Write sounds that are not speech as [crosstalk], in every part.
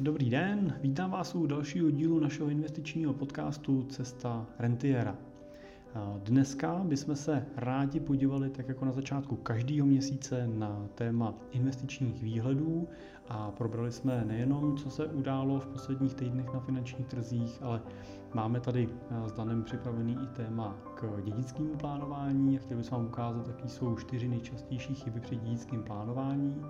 Dobrý den, vítám vás u dalšího dílu našeho investičního podcastu Cesta Rentiera. Dneska bychom se rádi podívali, tak jako na začátku každého měsíce, na téma investičních výhledů. A probrali jsme nejenom, co se událo v posledních týdnech na finančních trzích, ale máme tady s Danem připravený i téma k dědickému plánování. A chtěli bychom vám ukázat, jaký jsou čtyři nejčastější chyby při dědickém plánování.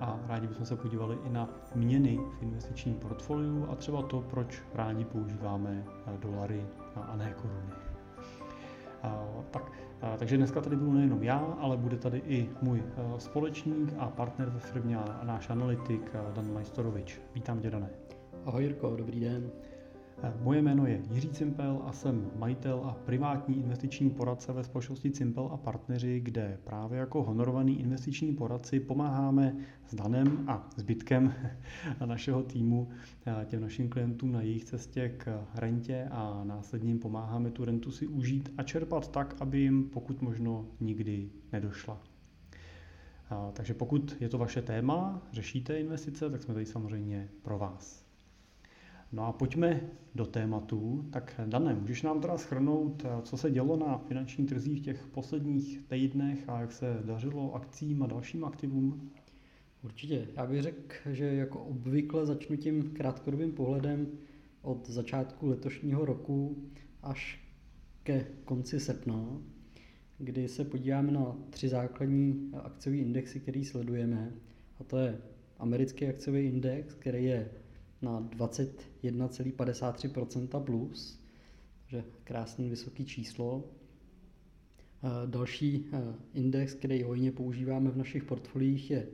A rádi bychom se podívali i na měny v investičním portfoliu a třeba to, proč rádi používáme dolary a ne koruny. Tak, takže dneska tady budu nejenom já, ale bude tady i můj společník a partner ve firmě a náš analytik Dan Majstorovič. Vítám tě, Dané. Ahoj Jirko, dobrý den. Moje jméno je Jiří Cimpel a jsem majitel a privátní investiční poradce ve společnosti Cimpel a partneři, kde právě jako honorovaný investiční poradci pomáháme s Danem a zbytkem [laughs] našeho týmu těm našim klientům na jejich cestě k rentě a následně jim pomáháme tu rentu si užít a čerpat tak, aby jim pokud možno nikdy nedošla. Takže pokud je to vaše téma, řešíte investice, tak jsme tady samozřejmě pro vás. No a pojďme do tématu. Tak Dané, můžeš nám teda schrnout, co se dělo na finančních trzích v těch posledních týdnech a jak se dařilo akcím a dalším aktivům? Určitě. Já bych řekl, že jako obvykle začnu tím krátkodobým pohledem od začátku letošního roku až ke konci srpna, kdy se podíváme na tři základní akciové indexy, který sledujeme. A to je americký akciový index, který je na 21,53% plus, takže krásný vysoký číslo. Další index, který hojně používáme v našich portfoliích, je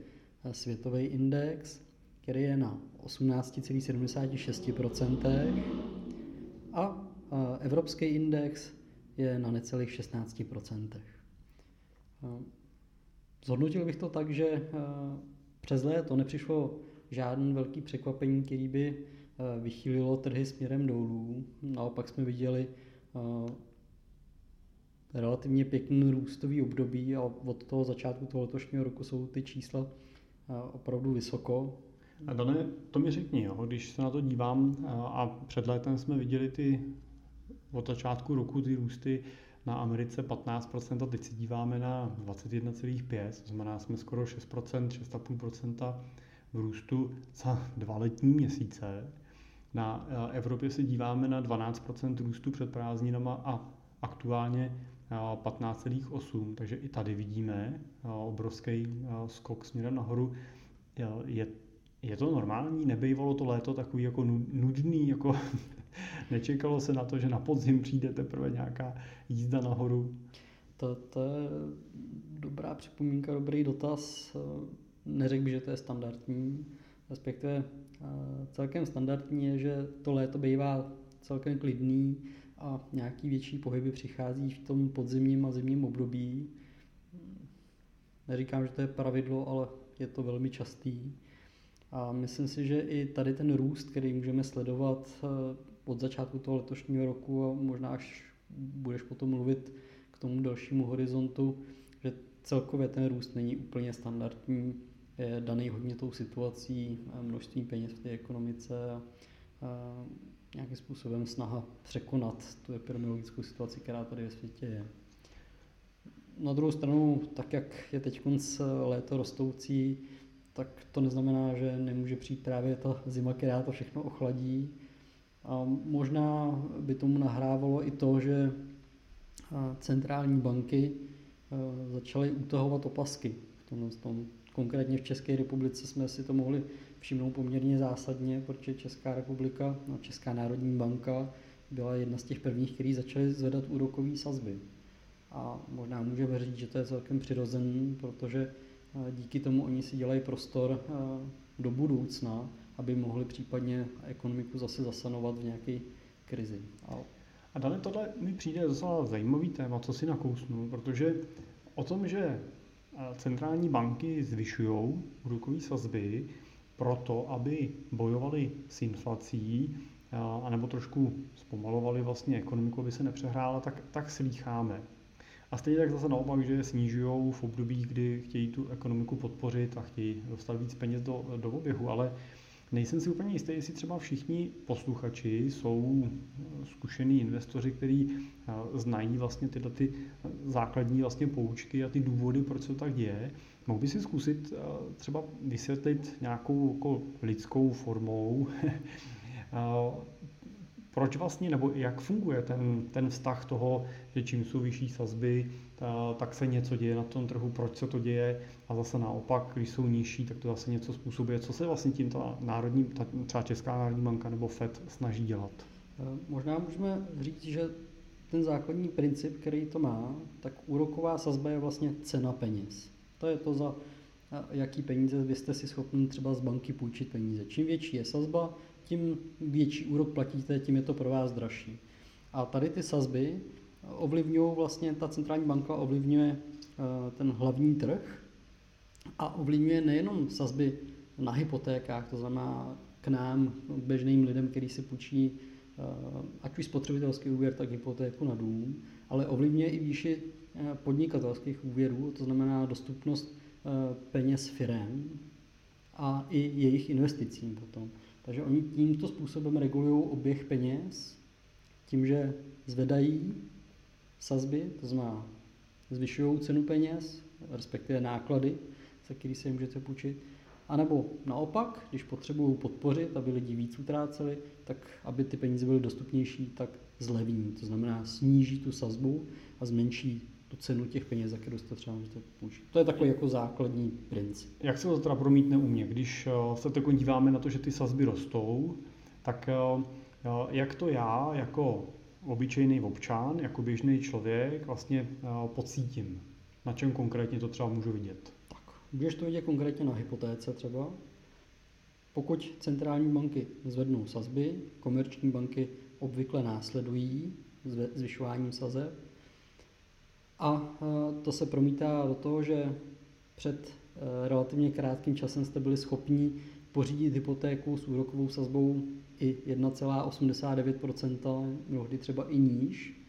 světový index, který je na 18,76% a evropský index je na necelých 16%. Zhodnotil bych to tak, že přes léto nepřišlo žádný velký překvapení, který by eh, vychýlilo trhy směrem dolů. Naopak jsme viděli eh, relativně pěkný růstový období a od toho začátku toho letošního roku jsou ty čísla eh, opravdu vysoko. A Dane, to mi řekni, jo, když se na to dívám a před létem jsme viděli ty od začátku roku ty růsty na Americe 15% a teď se díváme na 21,5%, to znamená jsme skoro 6%, 6,5% v růstu za dva letní měsíce. Na eh, Evropě se díváme na 12% růstu před prázdninama a aktuálně 15,8, eh, takže i tady vidíme eh, obrovský skok směrem nahoru. Je, je to normální? Nebejvalo to léto takový jako nudný, jako [laughs] nečekalo se na to, že na podzim přijde teprve nějaká jízda nahoru? To, to je dobrá připomínka, dobrý dotaz neřekl bych, že to je standardní, respektive celkem standardní je, že to léto bývá celkem klidný a nějaký větší pohyby přichází v tom podzimním a zimním období. Neříkám, že to je pravidlo, ale je to velmi častý. A myslím si, že i tady ten růst, který můžeme sledovat od začátku toho letošního roku a možná až budeš potom mluvit k tomu dalšímu horizontu, že celkově ten růst není úplně standardní je daný hodně tou situací, množství peněz v té ekonomice a, nějakým způsobem snaha překonat tu epidemiologickou situaci, která tady ve světě je. Na druhou stranu, tak jak je teď konc léto rostoucí, tak to neznamená, že nemůže přijít právě ta zima, která to všechno ochladí. A možná by tomu nahrávalo i to, že centrální banky začaly utahovat opasky v tomhle tom Konkrétně v České republice jsme si to mohli všimnout poměrně zásadně, protože Česká republika, no Česká národní banka byla jedna z těch prvních, který začaly zvedat úrokové sazby. A možná můžeme říct, že to je celkem přirozený, protože eh, díky tomu oni si dělají prostor eh, do budoucna, aby mohli případně ekonomiku zase zasanovat v nějaké krizi. A a dále tohle mi přijde docela zajímavý téma, co si nakousnu, protože o tom, že centrální banky zvyšují úrokové sazby proto, aby bojovali s inflací, anebo trošku zpomalovali vlastně ekonomiku, aby se nepřehrála, tak, tak slýcháme. A stejně tak zase naopak, že snižují v období, kdy chtějí tu ekonomiku podpořit a chtějí dostat víc peněz do, do oběhu. Ale Nejsem si úplně jistý, jestli třeba všichni posluchači jsou zkušení investoři, kteří znají vlastně tyhle ty základní vlastně poučky a ty důvody, proč se to tak děje. Mohl by si zkusit třeba vysvětlit nějakou jako lidskou formou, [laughs] proč vlastně, nebo jak funguje ten, ten vztah toho, že čím jsou vyšší sazby, tak se něco děje na tom trhu, proč se to děje a zase naopak, když jsou nižší, tak to zase něco způsobuje. Co se vlastně tím ta národní, ta, třeba Česká národní banka nebo FED snaží dělat? Eh, možná můžeme říct, že ten základní princip, který to má, tak úroková sazba je vlastně cena peněz. To je to, za jaký peníze vy jste si schopni třeba z banky půjčit peníze. Čím větší je sazba, tím větší úrok platíte, tím je to pro vás dražší. A tady ty sazby ovlivňují vlastně, ta centrální banka ovlivňuje eh, ten hlavní trh a ovlivňuje nejenom sazby na hypotékách, to znamená k nám, běžným lidem, kteří si půjčí eh, ať už spotřebitelský úvěr, tak hypotéku na dům, ale ovlivňuje i výši eh, podnikatelských úvěrů, to znamená dostupnost peněz firem a i jejich investicím potom. Takže oni tímto způsobem regulují oběh peněz, tím, že zvedají sazby, to znamená zvyšují cenu peněz, respektive náklady, za který se můžete půjčit, a nebo naopak, když potřebují podpořit, aby lidi víc utráceli, tak aby ty peníze byly dostupnější, tak zlevní. To znamená sníží tu sazbu a zmenší tu cenu těch peněz, za kterou jste třeba můžete půjčit. To je takový jako základní princip. Jak se to teda promítne u mě? Když eh, se teď díváme na to, že ty sazby rostou, tak eh, eh, jak to já jako obyčejný občan, jako běžný člověk vlastně pocítím? Na čem konkrétně to třeba můžu vidět? Tak, můžeš to vidět konkrétně na hypotéce třeba. Pokud centrální banky zvednou sazby, komerční banky obvykle následují zvyšováním sazeb, a to se promítá do toho, že před e, relativně krátkým časem jste byli schopni pořídit hypotéku s úrokovou sazbou i 1,89%, mnohdy třeba i níž.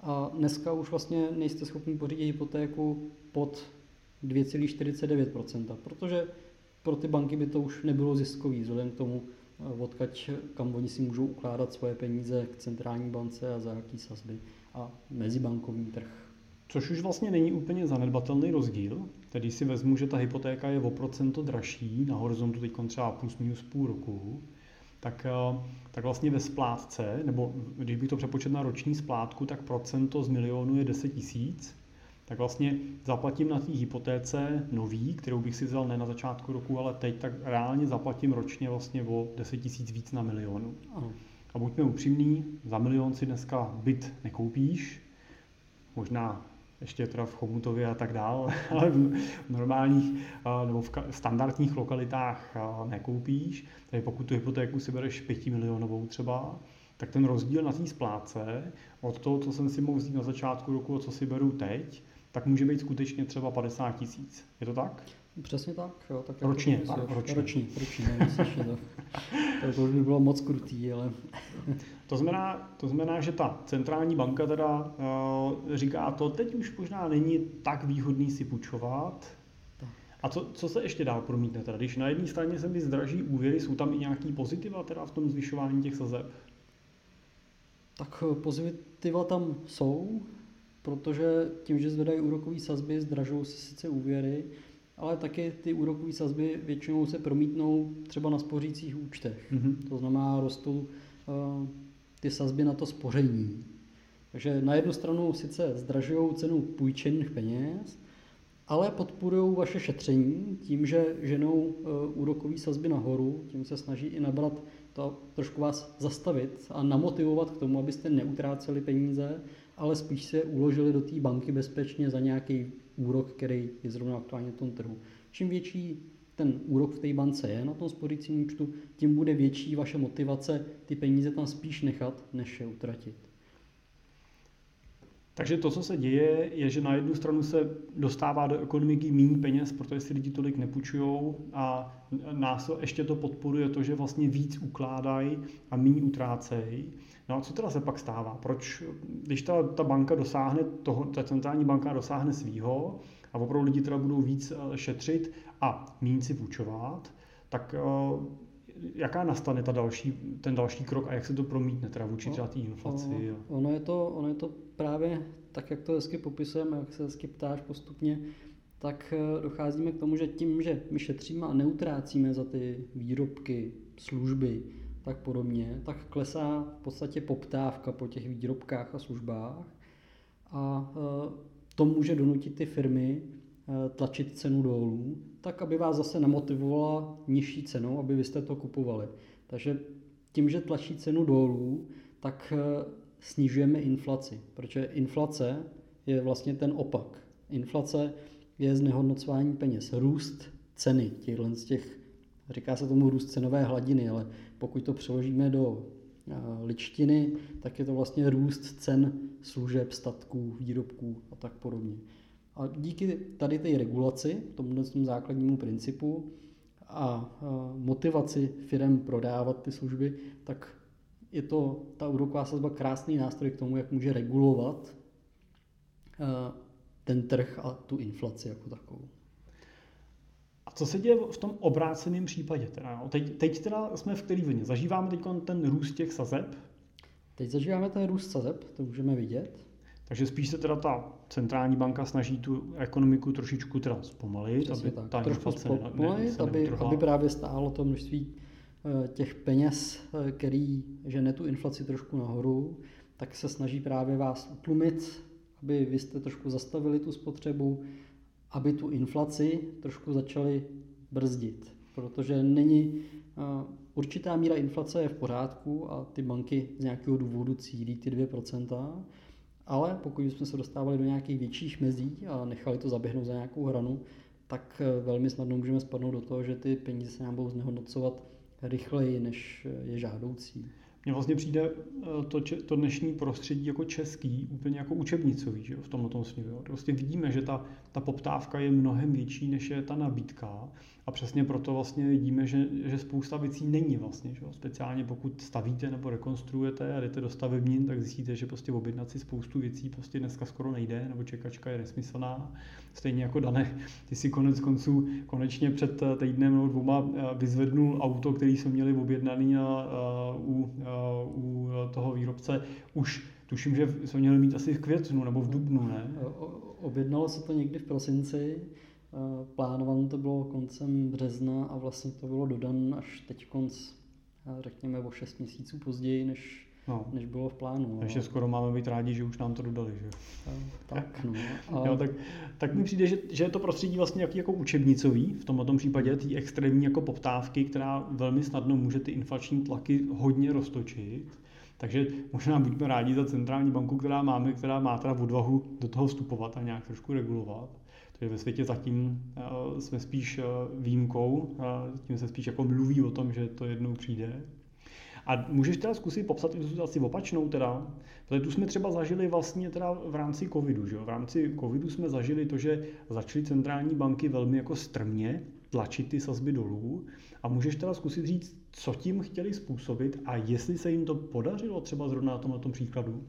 A dneska už vlastně nejste schopni pořídit hypotéku pod 2,49%, protože pro ty banky by to už nebylo ziskový, vzhledem k tomu, odkaď, kam oni si můžou ukládat svoje peníze k centrální bance a za jaký sazby a mezibankovní trh Což už vlastně není úplně zanedbatelný rozdíl. Tedy si vezmu, že ta hypotéka je o procento dražší na horizontu teď třeba plus minus půl roku, tak, eh, tak vlastně ve splátce, nebo když bych to přepočet na roční splátku, tak procento z milionu je 10 tisíc, tak vlastně zaplatím na té hypotéce nový, kterou bych si vzal ne na začátku roku, ale teď, tak reálně zaplatím ročně vlastně o 10 tisíc víc na milionu. A buďme upřímní, za milion si dneska byt nekoupíš, možná ještě teda v Chomutově a tak dál, [laughs] ale v normálních nebo v standardních lokalitách nekoupíš. Takže pokud tu hypotéku si bereš 5 milionovou třeba, tak ten rozdíl na té splátce od toho, co jsem si mohl vzít na začátku roku a co si beru teď, tak může být skutečně třeba 50 tisíc. Je to tak? Přesně tak. Jo, tak ročně, to tak, ročně. Ročně, ročně, ročně to, to, to už by bylo moc krutý, ale... [laughs] To znamená, to znamená, že ta centrální banka teda uh, říká to, teď už možná není tak výhodný si půjčovat. A co, co se ještě dál promítne teda? Když na jedné straně se mi zdraží úvěry, jsou tam i nějaký pozitiva teda v tom zvyšování těch sazeb? Tak eh, pozitiva tam jsou, protože tím, že zvedají úrokové sazby, zdražují se sice úvěry, ale taky ty úrokové sazby většinou se promítnou třeba na spořících účtech. Mm-hmm. To znamená, rostou uh, ty sazby na to spoření. Takže na jednu stranu sice zdražují cenu půjčených peněz, ale podporují vaše šetření tím, že ženou uh, úrokové sazby nahoru, tím se snaží i nabrat to trošku vás zastavit a namotivovat k tomu, abyste neutráceli peníze, ale spíš se uložili do té banky bezpečně za nějaký úrok, který je zrovna aktuálně v tom trhu. Čím větší ten úrok v té bance je na tom spořícím účtu, tím bude větší vaše motivace ty peníze tam spíš nechat, než je utratit. Takže to, co se děje, je, že na jednu stranu se dostává do ekonomiky méně peněz, protože si lidi tolik nepůjčují a nás ještě to podporuje to, že vlastně víc ukládají a méně utrácejí. No a co teda se pak stává? Proč, když ta, ta banka dosáhne toho, ta centrální banka dosáhne svýho a opravdu lidi teda budou víc eh, šetřit a méně si půjčovat, tak eh, jaká nastane ta další, ten další krok a jak se to promítne teda vůči třeba té inflaci? Ono, ono, je to, ono je to právě tak, jak to hezky popisujeme, jak se hezky ptáš postupně, tak eh, docházíme k tomu, že tím, že my šetříme a neutrácíme za ty výrobky, služby, tak podobně, tak klesá v podstatě poptávka po těch výrobkách a službách a to může donutit ty firmy eh, tlačit cenu dolů, tak aby vás zase namotivovala nižší cenou, aby vy jste to kupovali. Takže tím, že tlačí cenu dolů, tak snižujeme inflaci, protože inflace je vlastně ten opak. Inflace je znehodnocování peněz, růst ceny těchto z těch, říká se tomu růst cenové hladiny, ale pokud to přeložíme do ličtiny, tak je to vlastně růst cen služeb, statků, výrobků a tak podobně. A díky tady té regulaci, tomu základnímu principu a motivaci firm prodávat ty služby, tak je to ta úroková sazba krásný nástroj k tomu, jak může regulovat ten trh a tu inflaci jako takovou. A co se děje v tom obráceném případě? Teda, teď, teď teda jsme v který vlně? Zažíváme teď ten růst těch sazeb? Teď zažíváme ten růst sazeb, to můžeme vidět. Takže spíš se teda ta centrální banka snaží tu ekonomiku trošičku teda zpomalit, Přesně aby tak. ta Trošku zpomalit, ne, aby, aby právě stálo to množství eh, těch peněz, eh, který žene tu inflaci trošku nahoru, tak se snaží právě vás utlumit, aby vy jste trošku zastavili tu spotřebu, aby tu inflaci trošku začali brzdit. Protože není určitá míra inflace je v pořádku a ty banky z nějakého důvodu cílí ty 2%, ale pokud jsme se dostávali do nějakých větších mezí a nechali to zaběhnout za nějakou hranu, tak e, velmi snadno můžeme spadnout do toho, že ty peníze se nám budou znehodnocovat rychleji, než je žádoucí. Mně vlastně přijde eh, to, to dnešní prostředí jako český úplně jako učebnicový že jo, v tomto směru. Prostě vidíme, že ta, ta poptávka je mnohem větší, než je ta nabídka a přesně proto vlastně vidíme, že, že spousta věcí není vlastně. Že. Speciálně pokud stavíte nebo rekonstruujete a jdete do stavebnin, tak zjistíte, že prostě objednat si spoustu věcí prostě dneska skoro nejde, nebo čekačka je nesmyslná. Stejně jako Dane, ty si konec konců konečně před eh, týdnem nebo dvouma eh, vyzvednul auto, který jsme měli objednaný a, a, u, a, u toho výrobce už tuším, že jsme měli mít asi v květnu nebo v dubnu, ne? Objednalo se to někdy v prosinci, plánované to bylo koncem března a vlastně to bylo dodan až teď konc, řekněme o 6 měsíců později, než no. než bylo v plánu. Takže skoro máme být rádi, že už nám to dodali, že? Tak, no. A... jo, tak, tak mi přijde, že, že je to prostředí vlastně jaký jako učebnicový, v tomto případě ty extrémní jako poptávky, která velmi snadno může ty inflační tlaky hodně roztočit. Takže možná buďme rádi za centrální banku, která máme, která má teda odvahu do toho vstupovat a nějak trošku regulovat. Takže ve světě zatím uh, jsme spíš uh, výjimkou, tím se spíš jako mluví o tom, že to jednou přijde. A můžeš teda zkusit popsat tu situaci opačnou teda, protože tu jsme třeba zažili vlastně teda v rámci covidu, že jo? V rámci covidu jsme zažili to, že začaly centrální banky velmi jako strmě tlačit ty sazby dolů a můžeš teda zkusit říct, co tím chtěli způsobit a jestli se jim to podařilo třeba zrovna na tomhle příkladu?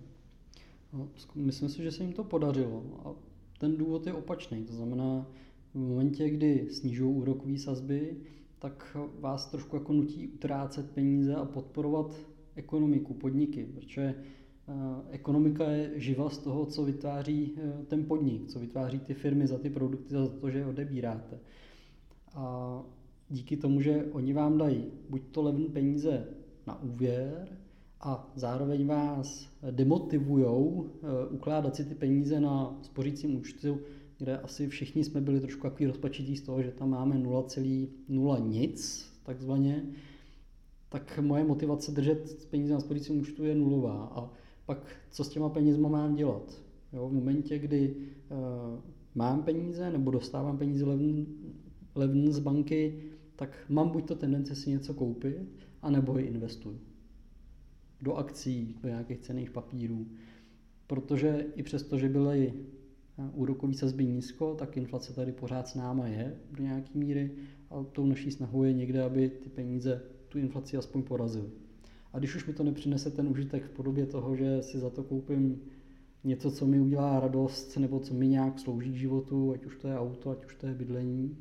No, myslím si, že se jim to podařilo a ten důvod je opačný, to znamená v momentě, kdy snižují úrokové sazby, tak vás trošku jako nutí utrácet peníze a podporovat ekonomiku, podniky, protože eh, ekonomika je živa z toho, co vytváří eh, ten podnik, co vytváří ty firmy za ty produkty, za to, že je odebíráte. A díky tomu, že oni vám dají buď to levné peníze na úvěr, a zároveň vás demotivujou eh, ukládat si ty peníze na spořícím účtu, kde asi všichni jsme byli trošku takový rozpačití z toho, že tam máme 0,0 nic, takzvaně, tak moje motivace držet peníze na spořícím účtu je nulová. A pak co s těma penězma mám dělat? Jo, v momentě, kdy uh, mám peníze nebo dostávám peníze levn, levn z banky, tak mám buď to tendence si něco koupit, anebo je investuju. Do akcí, do nějakých cených papírů. Protože i přesto, že byly úrokový sazby nízko, tak inflace tady pořád s náma je do nějaké míry a tou naší snahou je někde, aby ty peníze tu inflaci aspoň porazily. A když už mi to nepřinese ten užitek v podobě toho, že si za to koupím něco, co mi udělá radost, nebo co mi nějak slouží k životu, ať už to je auto, ať už to je bydlení,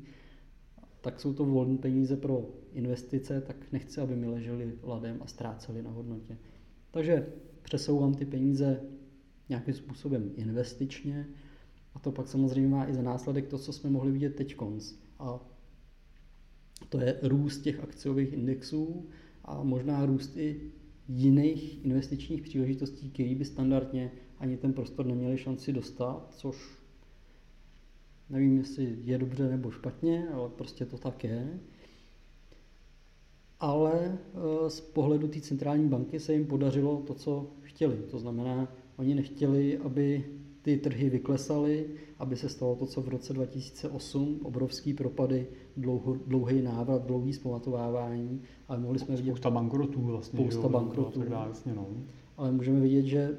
tak jsou to volné peníze pro investice, tak nechci, aby mi ležely ladem a ztráceli na hodnotě. Takže přesouvám ty peníze nějakým způsobem investičně a to pak samozřejmě má i za následek to, co jsme mohli vidět teď konc. A to je růst těch akciových indexů a možná růst i jiných investičních příležitostí, které by standardně ani ten prostor neměli šanci dostat, což nevím, jestli je dobře nebo špatně, ale prostě to tak je. Ale eh, z pohledu té centrální banky se jim podařilo to, co chtěli. To znamená, oni nechtěli, aby ty trhy vyklesaly, aby se stalo to, co v roce 2008, obrovský propady, dlouho, dlouhý návrat, dlouhý zpamatovávání, ale mohli jsme vidět... Spousta bankrotů vlastně. Spousta jo, bankrotů. Tak dále, jasně, no. Ale můžeme vidět, že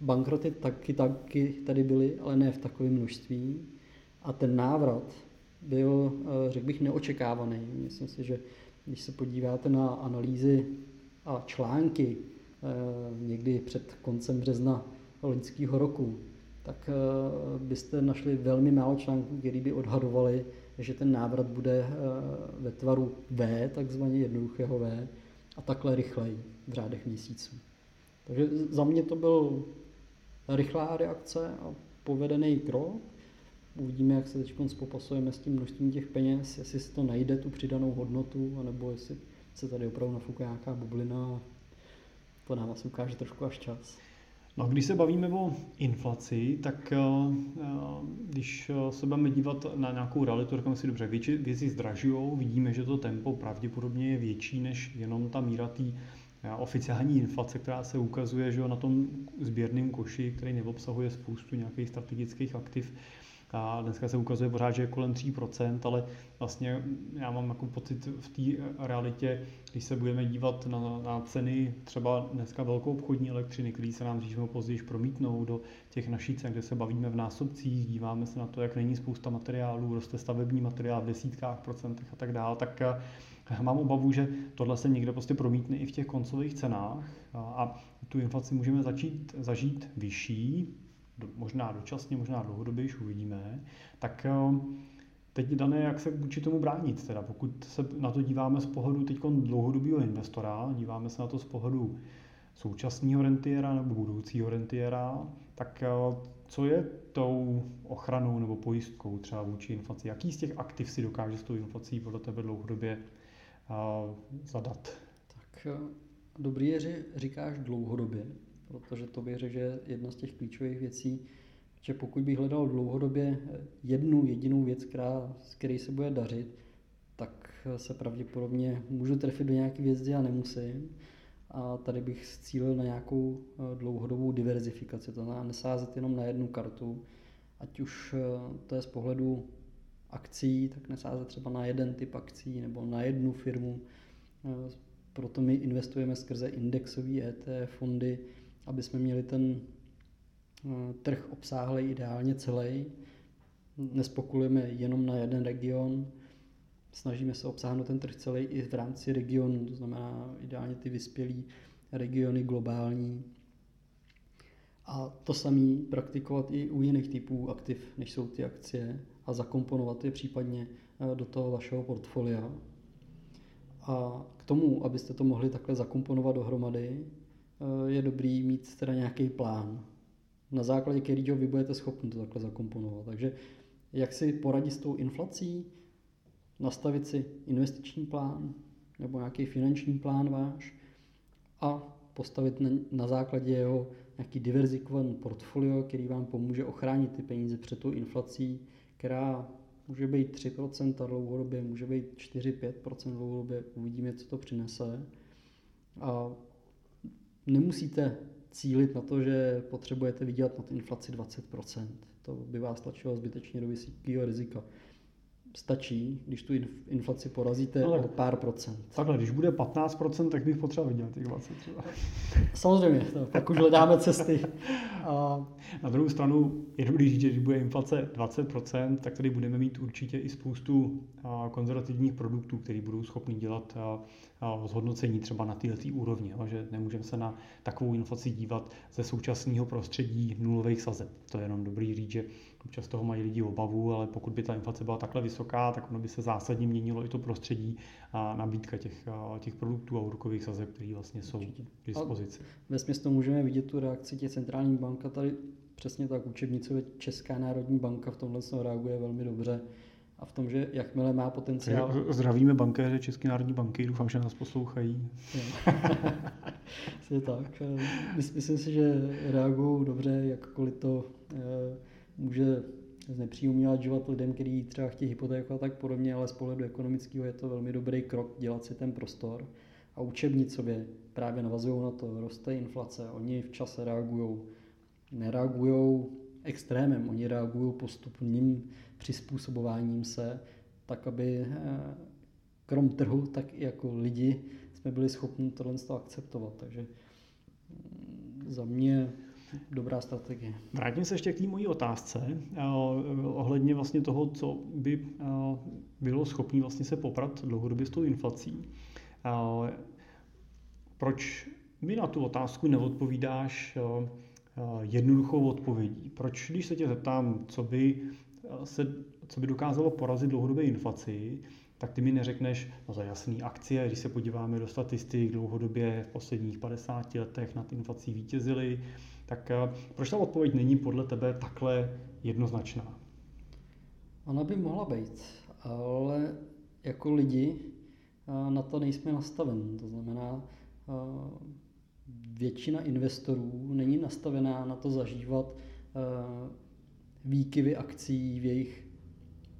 bankroty taky, taky tady byly, ale ne v takovém množství. A ten návrat byl, eh, řekl bych, neočekávaný. Myslím si, že když se podíváte na analýzy a články eh, někdy před koncem března loňského roku, tak eh, byste našli velmi málo článků, které by odhadovali, že ten návrat bude ve tvaru V, takzvaně jednoduchého V, a takhle rychleji v řádech měsíců. Takže za mě to byl rychlá reakce a povedený krok. Uvidíme, jak se teď popasujeme s tím množstvím těch peněz, jestli se to najde tu přidanou hodnotu, anebo jestli se tady opravdu nafuká nějaká bublina. To nám asi ukáže trošku až čas. No, když se bavíme o inflaci, tak eh, eh, když se budeme dívat na nějakou realitu, říkáme si dobře, věci, věci zdražují, vidíme, že to tempo pravděpodobně je větší než jenom ta míra té oficiální inflace, která se ukazuje že na tom sběrném koši, který neobsahuje spoustu nějakých strategických aktiv, a dneska se ukazuje pořád, že je kolem 3%, ale vlastně já mám jako pocit v té realitě, když se budeme dívat na, na ceny třeba dneska velkou obchodní elektřiny, který se nám dřív později promítnou do těch našich cen, kde se bavíme v násobcích, díváme se na to, jak není spousta materiálů, roste stavební materiál v desítkách procentech a tak dále, tak já mám obavu, že tohle se někde prostě promítne i v těch koncových cenách a tu inflaci můžeme začít zažít vyšší, možná dočasně, možná dlouhodobě, už uvidíme, tak eh, teď dané, jak se vůči tomu bránit. Teda pokud se na to díváme z pohledu teď dlouhodobého investora, díváme se na to z pohledu současného rentiera nebo budoucího rentiera, tak eh, co je tou ochranou nebo pojistkou třeba vůči inflaci? Jaký z těch aktiv si dokáže s tou inflací podle tebe dlouhodobě uh, zadat? Tak dobrý je, říkáš dlouhodobě, protože to bych řekl, že jedna z těch klíčových věcí, že pokud bych hledal dlouhodobě jednu jedinou věc, která, z které se bude dařit, tak se pravděpodobně můžu trefit do nějaké věci a nemusím. A tady bych cílil na nějakou eh, dlouhodobou diverzifikaci, to znamená nesázet jenom na jednu kartu, ať už eh, to je z pohledu akcí, tak nesázet třeba na jeden typ akcí nebo na jednu firmu. Eh, proto my investujeme skrze indexové ETF fondy, aby jsme měli ten eh, trh obsáhlý ideálně celý. Nespokulujeme jenom na jeden region, snažíme se obsáhnout ten trh celý i v rámci regionu, to znamená ideálně ty vyspělé regiony globální. A to samé praktikovat i u jiných typů aktiv, než jsou ty akcie a zakomponovat je případně eh, do toho vašeho portfolia. A k tomu, abyste to mohli takhle zakomponovat dohromady, je dobrý mít teda nějaký plán, na základě kterého vy budete schopni to takhle zakomponovat. Takže jak si poradit s tou inflací, nastavit si investiční plán nebo nějaký finanční plán váš a postavit na, na základě jeho nějaký diverzikovaný portfolio, který vám pomůže ochránit ty peníze před tou inflací, která může být 3% dlouhodobě, může být 4-5% dlouhodobě, uvidíme, co to přinese. A nemusíte cílit na to, že potřebujete vydělat nad inflaci 20%. To by vás tlačilo zbytečně do vysokého rizika. Stačí, když tu inflaci porazíte no, o pár procent. Takhle, když bude 15%, tak bych potřeboval vydělat těch 20 třeba. Samozřejmě, to, pak už hledáme cesty. A... Na druhou stranu je důležité, že když bude inflace 20%, tak tady budeme mít určitě i spoustu konzervativních produktů, které budou schopni dělat zhodnocení třeba na této úrovni, že nemůžeme se na takovou inflaci dívat ze současného prostředí nulových sazeb. To je jenom dobrý říct, že občas toho mají lidi obavu, ale pokud by ta inflace byla takhle vysoká, tak ono by se zásadně měnilo i to prostředí a nabídka těch, těch produktů a úrokových sazeb, které vlastně jsou k dispozici. Ve smyslu můžeme vidět tu reakci těch centrálních bank a tady přesně tak učebnicově Česká národní banka v tomhle reaguje velmi dobře a v tom, že jakmile má potenciál... Zdravíme bankéře České národní banky, doufám, že nás poslouchají. [laughs] je tak. Myslím si, že reagují dobře, jakkoliv to eh, může znepříjemňovat život lidem, kteří třeba chtějí hypotéku a tak podobně, ale z pohledu ekonomického je to velmi dobrý krok dělat si ten prostor. A učebnicově právě navazují na to, roste inflace, oni v čase reagují, nereagují extrémem, oni reagují postupným přizpůsobováním se, tak aby eh, krom trhu, tak i jako lidi jsme byli schopni tohle akceptovat. Takže mm, za mě dobrá strategie. Vrátím se ještě k té mojí otázce eh, ohledně vlastně toho, co by eh, bylo schopné vlastně se poprat dlouhodobě s tou inflací. Proč mi na tu otázku neodpovídáš jednoduchou odpovědí? Proč, když se tě zeptám, co by se, co by dokázalo porazit dlouhodobě inflaci, tak ty mi neřekneš, no za jasný akcie, když se podíváme do statistik dlouhodobě v posledních 50 letech nad inflací vítězily, tak eh, proč ta odpověď není podle tebe takhle jednoznačná? Ona by mohla být, ale jako lidi eh, na to nejsme nastaven. To znamená, eh, většina investorů není nastavená na to zažívat výkyvy akcí v jejich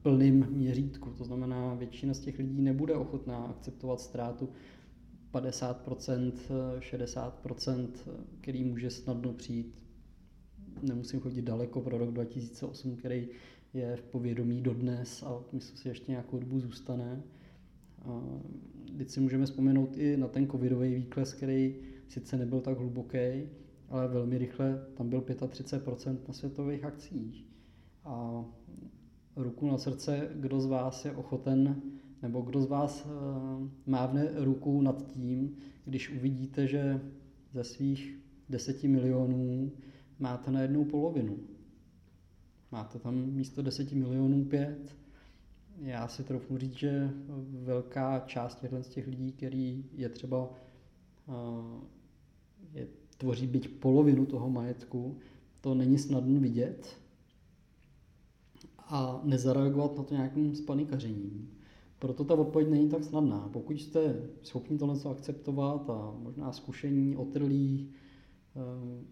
plným měřítku. To znamená, většina z těch lidí nebude ochotná akceptovat ztrátu 50%, 60%, který může snadno přijít. Nemusím chodit daleko pro rok 2008, který je v povědomí dodnes a myslím si ještě nějakou dobu zůstane. Teď si můžeme vzpomenout i na ten covidový výkles, který sice nebyl tak hluboký, ale velmi rychle tam byl 35% na světových akcích. A ruku na srdce, kdo z vás je ochoten, nebo kdo z vás eh, mávne ruku nad tím, když uvidíte, že ze svých 10 milionů máte na jednu polovinu. Máte tam místo 10 milionů pět. Já si trochu říct, že velká část z těch lidí, který je třeba eh, je, tvoří byť polovinu toho majetku, to není snadno vidět, a nezareagovat na to nějakým spanikařením. Proto ta odpověď není tak snadná. Pokud jste schopni tohle akceptovat a možná zkušení, otrlí, eh,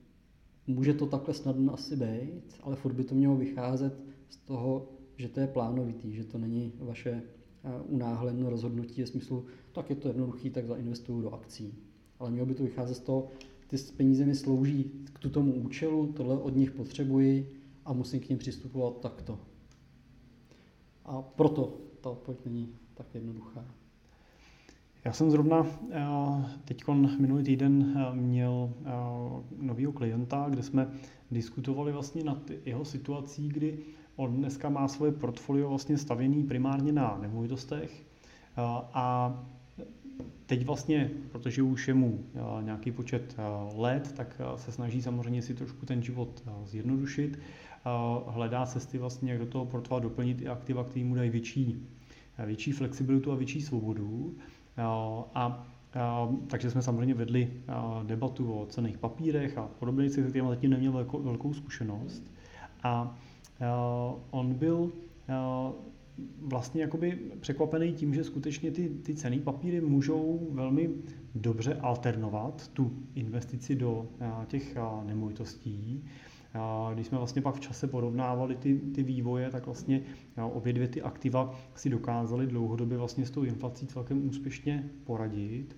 může to takhle snadno asi být, ale furt by to mělo vycházet z toho, že to je plánovitý, že to není vaše eh, unáhlené rozhodnutí v smyslu, tak je to jednoduchý, tak zainvestuju do akcí. Ale mělo by to vycházet z toho, ty peníze mi slouží k tomu účelu, tohle od nich potřebuji a musím k ním přistupovat takto. A proto ta odpověď není tak jednoduchá. Já jsem zrovna eh, teď minulý týden eh, měl eh, nového klienta, kde jsme diskutovali vlastně nad jeho situací, kdy on dneska má svoje portfolio vlastně stavěný primárně na nemovitostech a teď vlastně, protože už je mu nějaký počet let, tak se snaží samozřejmě si trošku ten život zjednodušit hledá cesty vlastně, jak do toho portfolia doplnit i aktiva, které mu dají větší, větší flexibilitu a větší svobodu. A a, takže jsme samozřejmě vedli debatu o cených papírech a podobně, se kterými zatím neměl velkou, velkou zkušenost. A, on byl vlastně jakoby překvapený tím, že skutečně ty, ty cený papíry můžou velmi dobře alternovat tu investici do těch nemovitostí. Když jsme vlastně pak v čase porovnávali ty, ty vývoje, tak vlastně obě dvě ty aktiva si dokázaly dlouhodobě vlastně s tou inflací celkem úspěšně poradit.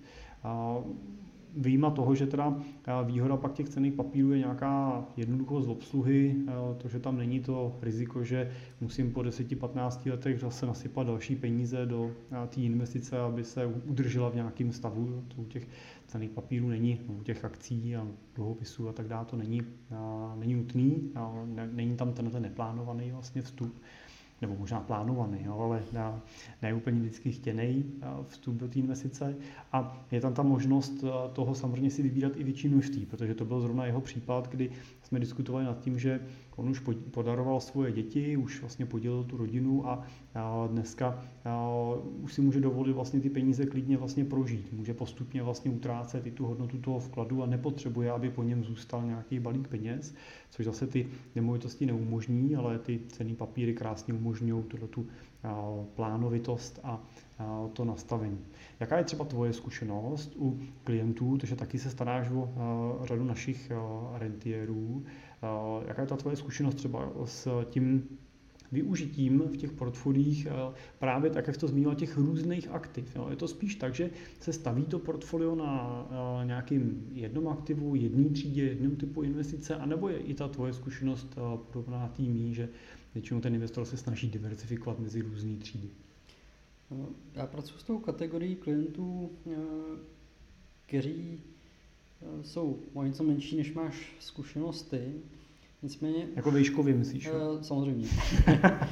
Výjima toho, že teda výhoda pak těch cených papírů je nějaká jednoduchost obsluhy, to, že tam není to riziko, že musím po 10-15 letech zase nasypat další peníze do té investice, aby se udržela v nějakém stavu. To u těch cených papírů není, u těch akcí a dluhopisů a tak dále to není, není nutný, není tam ten, ten neplánovaný vlastně vstup. Nebo možná plánovaný, jo, ale ne, ne úplně vždycky chtěný vstup do té investice. A je tam ta možnost toho samozřejmě si vybírat i větší množství, protože to byl zrovna jeho případ, kdy jsme diskutovali nad tím, že on už podaroval svoje děti, už vlastně podělil tu rodinu a dneska už si může dovolit vlastně ty peníze klidně vlastně prožít. Může postupně vlastně utrácet i tu hodnotu toho vkladu a nepotřebuje, aby po něm zůstal nějaký balík peněz, což zase ty nemovitosti neumožní, ale ty cený papíry krásně umožňují tu plánovitost a to nastavení. Jaká je třeba tvoje zkušenost u klientů, protože taky se staráš o řadu našich rentierů. Jaká je ta tvoje zkušenost třeba s tím využitím v těch portfoliích právě tak, jak jsi to zmínil, těch různých aktiv. Je to spíš tak, že se staví to portfolio na nějakým jednom aktivu, jedné třídě, jednom typu investice, anebo je i ta tvoje zkušenost podobná tými, že většinou ten investor se snaží diversifikovat mezi různé třídy? Já pracuji s tou kategorií klientů, eh, kteří eh, jsou o něco menší, než máš zkušenosti. Nicméně... Jako výškově myslíš? Uh, samozřejmě.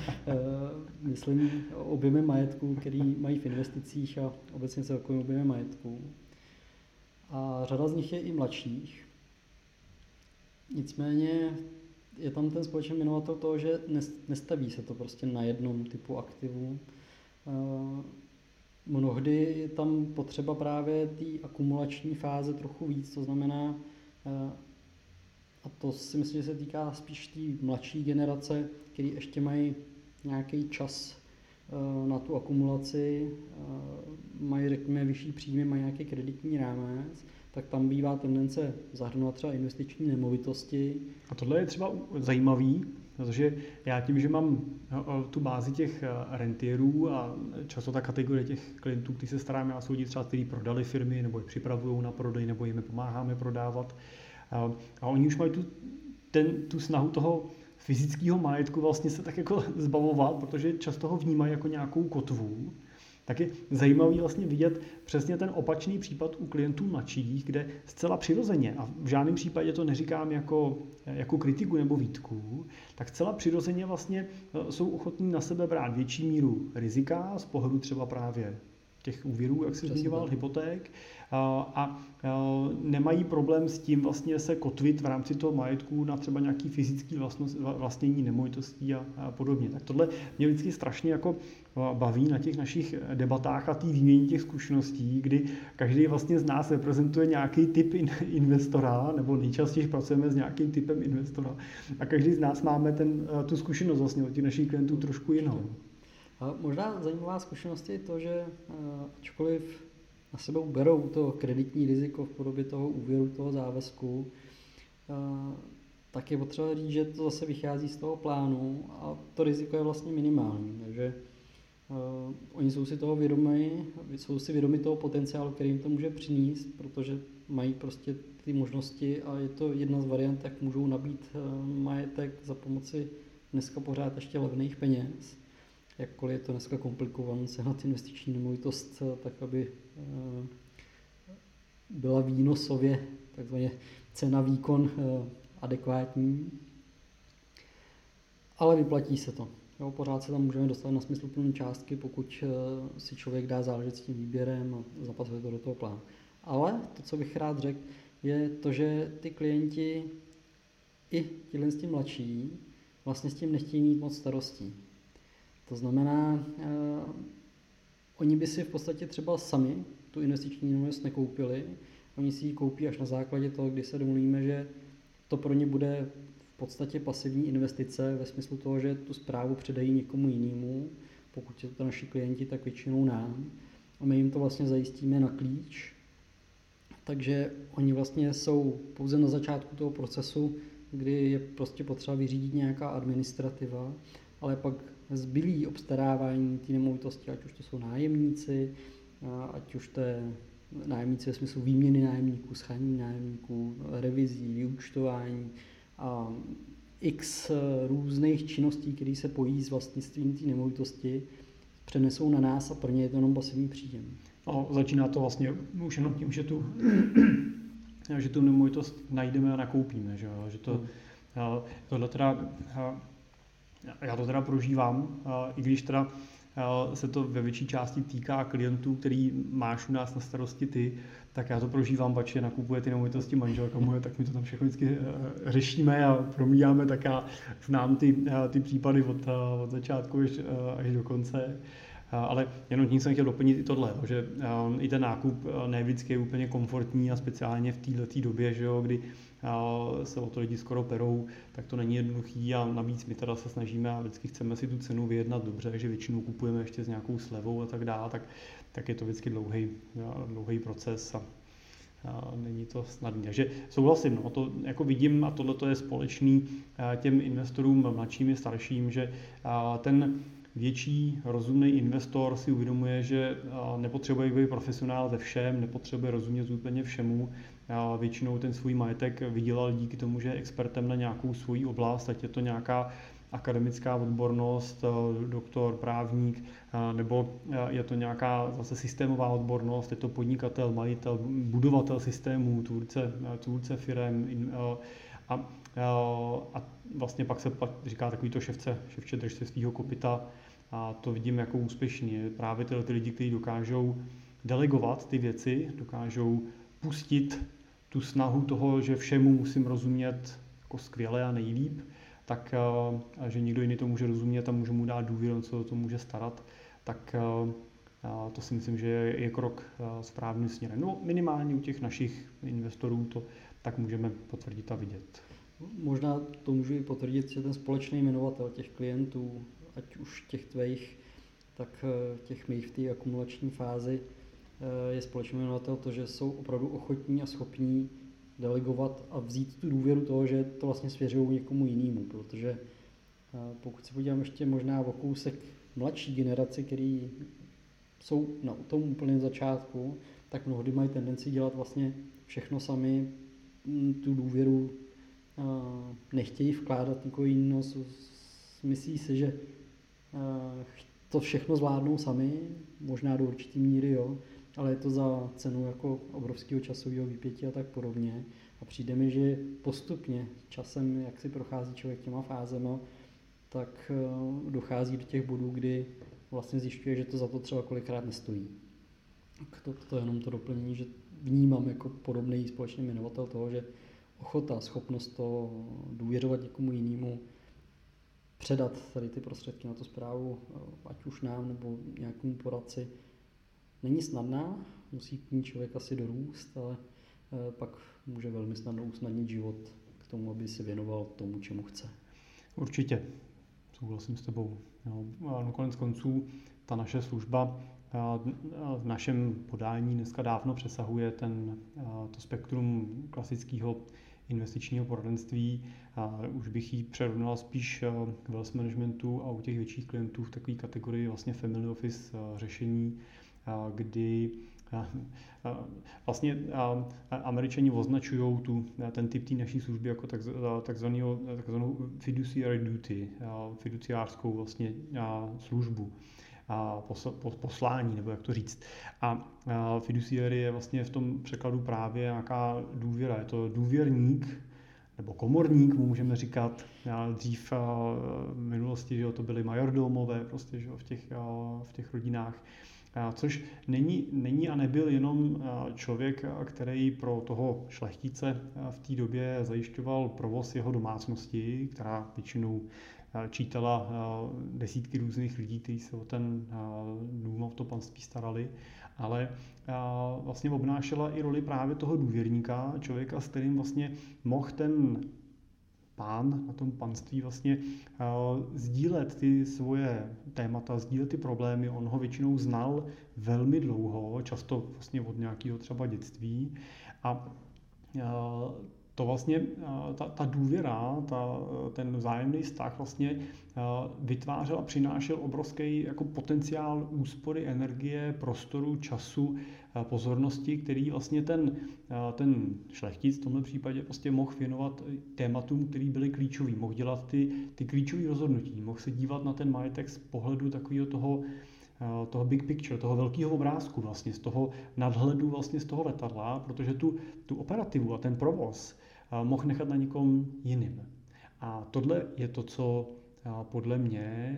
[laughs] Myslím objemy majetku, který mají v investicích a obecně se celkovým objemy majetku. A řada z nich je i mladších. Nicméně je tam ten společný jmenovatel toho, že nestaví se to prostě na jednom typu aktivu, Eh, mnohdy je tam potřeba právě té akumulační fáze trochu víc, to znamená, eh, a to si myslím, že se týká spíš té mladší generace, který ještě mají nějaký čas eh, na tu akumulaci, mají, řekněme, vyšší příjmy, mají nějaký kreditní rámec, tak tam bývá tendence zahrnovat třeba investiční nemovitosti. A tohle je třeba zajímavý, Protože já tím, že mám tu bázi těch eh, rentierů a často ta kategorie těch klientů, kteří se staráme, a jsou lidi třeba, kteří prodali firmy, nebo je připravují na prodej, nebo jim pomáháme prodávat. A, a oni už mají tu, ten, tu snahu toho fyzického majetku vlastně se tak jako [laughs] zbavovat, protože často ho vnímají jako nějakou kotvu tak je zajímavý vlastně vidět přesně ten opačný případ u klientů mladších, kde zcela přirozeně, a v žádném případě to neříkám jako, jako kritiku nebo výtku, tak zcela přirozeně vlastně e, jsou ochotní na sebe brát větší míru rizika z pohledu třeba právě těch úvěrů, jak jsi zmiňoval, hypoték, a nemají problém s tím vlastně se kotvit v rámci toho majetku na třeba nějaký fyzický vlastnost, vlastnění nemovitostí a, a podobně. Tak tohle mě vždycky strašně jako baví na těch našich debatách a té výměně těch zkušeností, kdy každý vlastně z nás reprezentuje nějaký typ investora, nebo nejčastěji pracujeme s nějakým typem investora. A každý z nás máme ten, tu zkušenost vlastně od těch našich klientů trošku jinou. Možná zajímavá zkušenost je to, že ačkoliv na sebe berou to kreditní riziko v podobě toho úvěru, toho závazku, tak je potřeba říct, že to zase vychází z toho plánu a to riziko je vlastně minimální. Takže uh, oni jsou si toho vědomí, jsou si vědomi toho potenciálu, který jim to může přinést, protože mají prostě ty možnosti a je to jedna z variant, jak můžou nabít majetek za pomoci dneska pořád ještě levných peněz jakkoliv je to dneska komplikované sehnat investiční nemovitost, tak aby byla výnosově takzvaně cena výkon eh, adekvátní. Ale vyplatí se to. Jo, pořád se tam můžeme dostat na smysluplné částky, pokud eh, si člověk dá záležet s tím výběrem a zapasuje to do toho plánu. Ale to, co bych rád řekl, je to, že ty klienti i tihle tím mladší vlastně s tím nechtějí mít moc starostí. To znamená, oni by si v podstatě třeba sami tu investiční nemovitost nekoupili, oni si ji koupí až na základě toho, kdy se domluvíme, že to pro ně bude v podstatě pasivní investice ve smyslu toho, že tu zprávu předají někomu jinému, pokud jsou to naši klienti, tak většinou nám. A my jim to vlastně zajistíme na klíč. Takže oni vlastně jsou pouze na začátku toho procesu, kdy je prostě potřeba vyřídit nějaká administrativa, ale pak zbylý obstarávání té nemovitosti, ať už to jsou nájemníci, ať už to je nájemníci ve smyslu výměny nájemníků, schání nájemníků, revizí, vyučtování a x různých činností, které se pojí s vlastnictvím té nemovitosti, přenesou na nás a pro ně je to jenom pasivní příjem. No, začíná to vlastně už jenom tím, že tu, že tu nemovitost najdeme a nakoupíme. Že, že to, hmm. tohle teda Já to teda prožívám, i když teda se to ve větší části týká klientů, který máš u nás na starosti ty, tak já to prožívám, pače nakupuje ty nemovitosti manželka moje, tak my to tam všechno vždycky eh, řešíme a promíjáme, tak já znám ty, eh, ty případy od, eh, od začátku až, až do konce. Ale jenom tím jsem chtěl doplnit i tohle, že i ten nákup ne vždycky je úplně komfortní a speciálně v této době, že jo, kdy se o to lidi skoro perou, tak to není jednoduchý a navíc my teda se snažíme a vždycky chceme si tu cenu vyjednat dobře, takže většinou kupujeme ještě s nějakou slevou a tak dále, tak, tak je to vždycky dlouhý, dlouhý proces a, a není to snadné. Takže souhlasím, no, to jako vidím a tohle je společný těm investorům mladším i starším, že ten větší rozumný investor si uvědomuje, že nepotřebuje být profesionál ve všem, nepotřebuje rozumět úplně všemu. Většinou ten svůj majetek vydělal díky tomu, že je expertem na nějakou svoji oblast, ať je to nějaká akademická odbornost, doktor, právník, nebo je to nějaká zase systémová odbornost, je to podnikatel, majitel, budovatel systémů, tvůrce, tvůrce firem a, a vlastně pak se říká takový to ševce, ševče drž se svého kopita a to vidím jako úspěšně. Právě tyhle ty lidi, kteří dokážou delegovat ty věci, dokážou pustit tu snahu toho, že všemu musím rozumět jako skvěle a nejlíp, tak a že někdo jiný to může rozumět a může mu dát důvěru, on to může starat, tak a to si myslím, že je, krok správným směrem. No minimálně u těch našich investorů to tak můžeme potvrdit a vidět. Možná to můžu i potvrdit, že ten společný jmenovatel těch klientů, ať už těch tvých, tak eh, těch mých v té akumulační fázi, eh, je společný jmenovatel to, že jsou opravdu ochotní a schopní delegovat a vzít tu důvěru toho, že to vlastně svěřují někomu jinému, protože eh, pokud se podívám ještě možná o kousek mladší generaci, který jsou na tom úplném začátku, tak mnohdy mají tendenci dělat vlastně všechno sami, mm, tu důvěru nechtějí vkládat nikoho jiného, myslí si, že to všechno zvládnou sami, možná do určitý míry, jo, ale je to za cenu jako obrovského časového výpětí a tak podobně. A přijde mi, že postupně časem, jak si prochází člověk těma fázema, tak e, dochází do těch bodů, kdy vlastně zjišťuje, že to za to třeba kolikrát nestojí. Tak to, to je jenom to doplnění, že vnímám jako podobný společný jmenovatel toho, že ochota, schopnost to důvěřovat někomu jinému, předat tady ty prostředky na tu zprávu, ať už nám nebo nějakému poradci, není snadná, musí k ní člověk asi dorůst, ale eh, pak může velmi snadno usnadnit život k tomu, aby si věnoval tomu, čemu chce. Určitě, souhlasím s tebou. Jo. A konců ta naše služba v našem podání dneska dávno přesahuje ten, to spektrum klasického investičního poradenství. A už bych ji přerovnal spíš k wealth managementu a u těch větších klientů v takové kategorii vlastně family office řešení, kdy Vlastně američani označují tu, ten typ té naší služby jako takzvanou fiduciary duty, fiduciářskou vlastně službu poslání, nebo jak to říct. A fiduciary je vlastně v tom překladu právě nějaká důvěra. Je to důvěrník, nebo komorník, můžeme říkat. Dřív v minulosti, že to byly majordomové prostě, že v, těch, v těch rodinách. Což není, není a nebyl jenom člověk, který pro toho šlechtice v té době zajišťoval provoz jeho domácnosti, která většinou čítala desítky různých lidí, kteří se o ten dům, o to panství starali, ale vlastně obnášela i roli právě toho důvěrníka, člověka, s kterým vlastně mohl ten pán na tom panství vlastně sdílet ty svoje témata, sdílet ty problémy. On ho většinou znal velmi dlouho, často vlastně od nějakého třeba dětství a to vlastně, ta, ta důvěra, ta, ten vzájemný vztah vlastně vytvářel a přinášel obrovský jako potenciál úspory energie, prostoru, času, pozornosti, který vlastně ten, ten šlechtic v tomto případě prostě mohl věnovat tématům, které byly klíčový, mohl dělat ty, ty klíčové rozhodnutí, mohl se dívat na ten majetek z pohledu takového toho, toho big picture, toho velkého obrázku vlastně, z toho nadhledu vlastně z toho letadla, protože tu, tu operativu a ten provoz mohl nechat na někom jiným. A tohle je to, co podle mě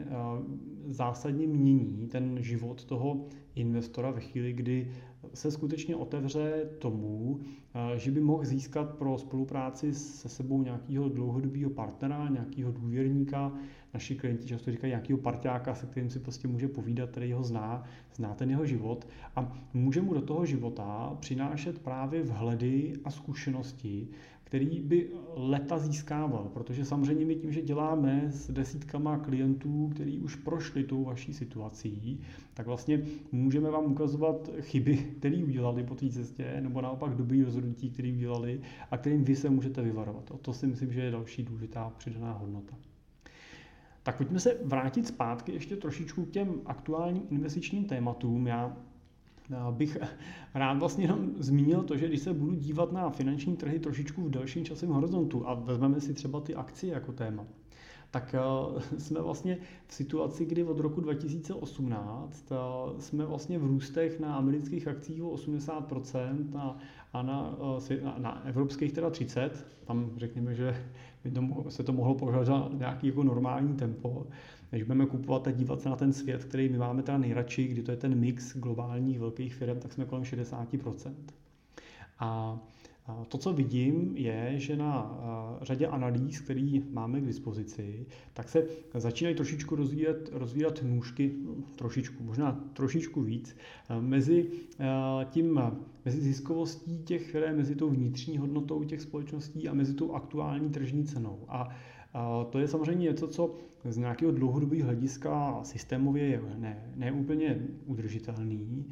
zásadně mění ten život toho investora ve chvíli, kdy se skutečně otevře tomu, že by mohl získat pro spolupráci se sebou nějakého dlouhodobého partnera, nějakého důvěrníka. Naši klienti často říkají nějakého parťáka, se kterým si prostě může povídat, který ho zná, zná ten jeho život a může mu do toho života přinášet právě vhledy a zkušenosti, který by leta získával, protože samozřejmě my tím, že děláme s desítkama klientů, kteří už prošli tou vaší situací, tak vlastně můžeme vám ukazovat chyby, které udělali po té cestě, nebo naopak dobrý rozhodnutí, které udělali a kterým vy se můžete vyvarovat. O to si myslím, že je další důležitá přidaná hodnota. Tak pojďme se vrátit zpátky ještě trošičku k těm aktuálním investičním tématům. Já bych [laughs] rád vlastně jenom zmínil to, že když se budu dívat na finanční trhy trošičku v delším časovém horizontu a vezmeme si třeba ty akcie jako téma, tak eh, [laughs] jsme vlastně v situaci, kdy od roku 2018 eh, jsme vlastně v růstech na amerických akcích o 80% a, a na, eh, na, na evropských teda 30%. Tam řekněme, že by to, se to mohlo považovat za nějaký jako normální tempo než budeme kupovat a dívat se na ten svět, který my máme teda nejradši, kdy to je ten mix globálních velkých firm, tak jsme kolem 60%. A to, co vidím, je, že na řadě analýz, které máme k dispozici, tak se začínají trošičku rozvíjet, rozvíjet nůžky, trošičku, možná trošičku víc, mezi tím, mezi ziskovostí těch firm, mezi tou vnitřní hodnotou těch společností a mezi tou aktuální tržní cenou. A to je samozřejmě něco, co z nějakého dlouhodobého hlediska systémově je ne, ne úplně udržitelný.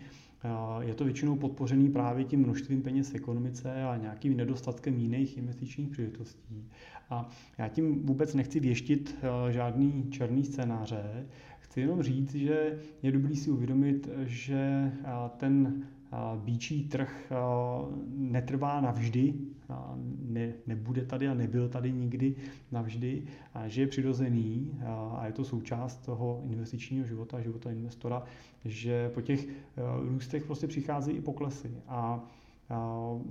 Je to většinou podpořený právě tím množstvím peněz v ekonomice a nějakým nedostatkem jiných investičních příležitostí. A já tím vůbec nechci věštit eh, žádný černý scénáře, chci jenom říct, že je dobrý si uvědomit, že eh, ten Bíčí trh netrvá navždy, ne, nebude tady a nebyl tady nikdy navždy, a že je přirozený a je to součást toho investičního života, života investora, že po těch růstech prostě přichází i poklesy. A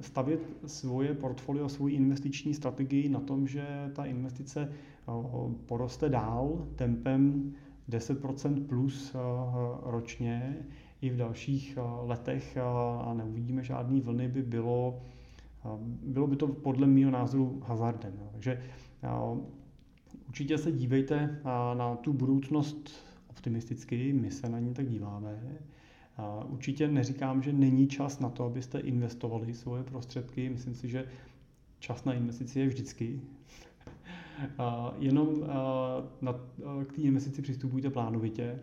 stavět svoje portfolio, svoji investiční strategii na tom, že ta investice poroste dál tempem 10% plus ročně, i v dalších letech a neuvidíme žádný vlny, by bylo, bylo by to podle mého názoru hazardem. Takže určitě se dívejte na tu budoucnost optimisticky, my se na ní tak díváme. Určitě neříkám, že není čas na to, abyste investovali svoje prostředky. Myslím si, že čas na investici je vždycky. Jenom k té investici přistupujte plánovitě,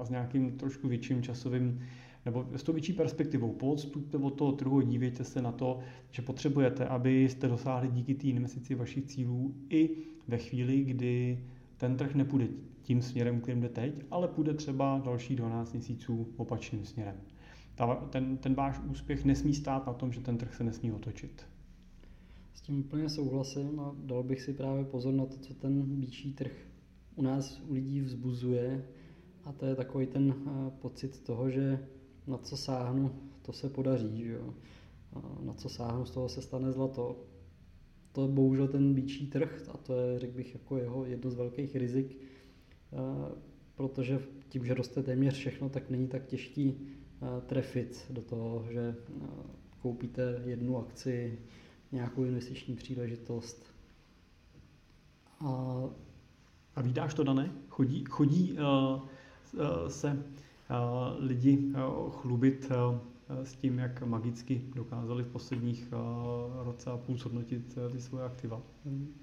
a s nějakým trošku větším časovým nebo s tou větší perspektivou. Poodstupte od toho trhu, dívejte se na to, že potřebujete, abyste dosáhli díky té investici vašich cílů i ve chvíli, kdy ten trh nepůjde tím směrem, kterým jde teď, ale půjde třeba další 12 měsíců opačným směrem. Ta, ten, ten váš úspěch nesmí stát na tom, že ten trh se nesmí otočit. S tím úplně souhlasím a dal bych si právě pozor na to, co ten bíčí trh u nás u lidí vzbuzuje, a to je takový ten eh, pocit toho, že na co sáhnu, to se podaří. Že jo? Na co sáhnu, z toho se stane zlato. To je bohužel ten bíčí trh a to je, řekl bych, jako jeho jedno z velkých rizik, protože tím, že roste téměř všechno, tak není tak těžký trefit do toho, že koupíte jednu akci, nějakou investiční příležitost. A, a vydáš to, Dané? Chodí, chodí uh Eh, se lidi eh, chlubit s tím, jak magicky dokázali v posledních roce a půl zhodnotit ty svoje aktiva. Hmm.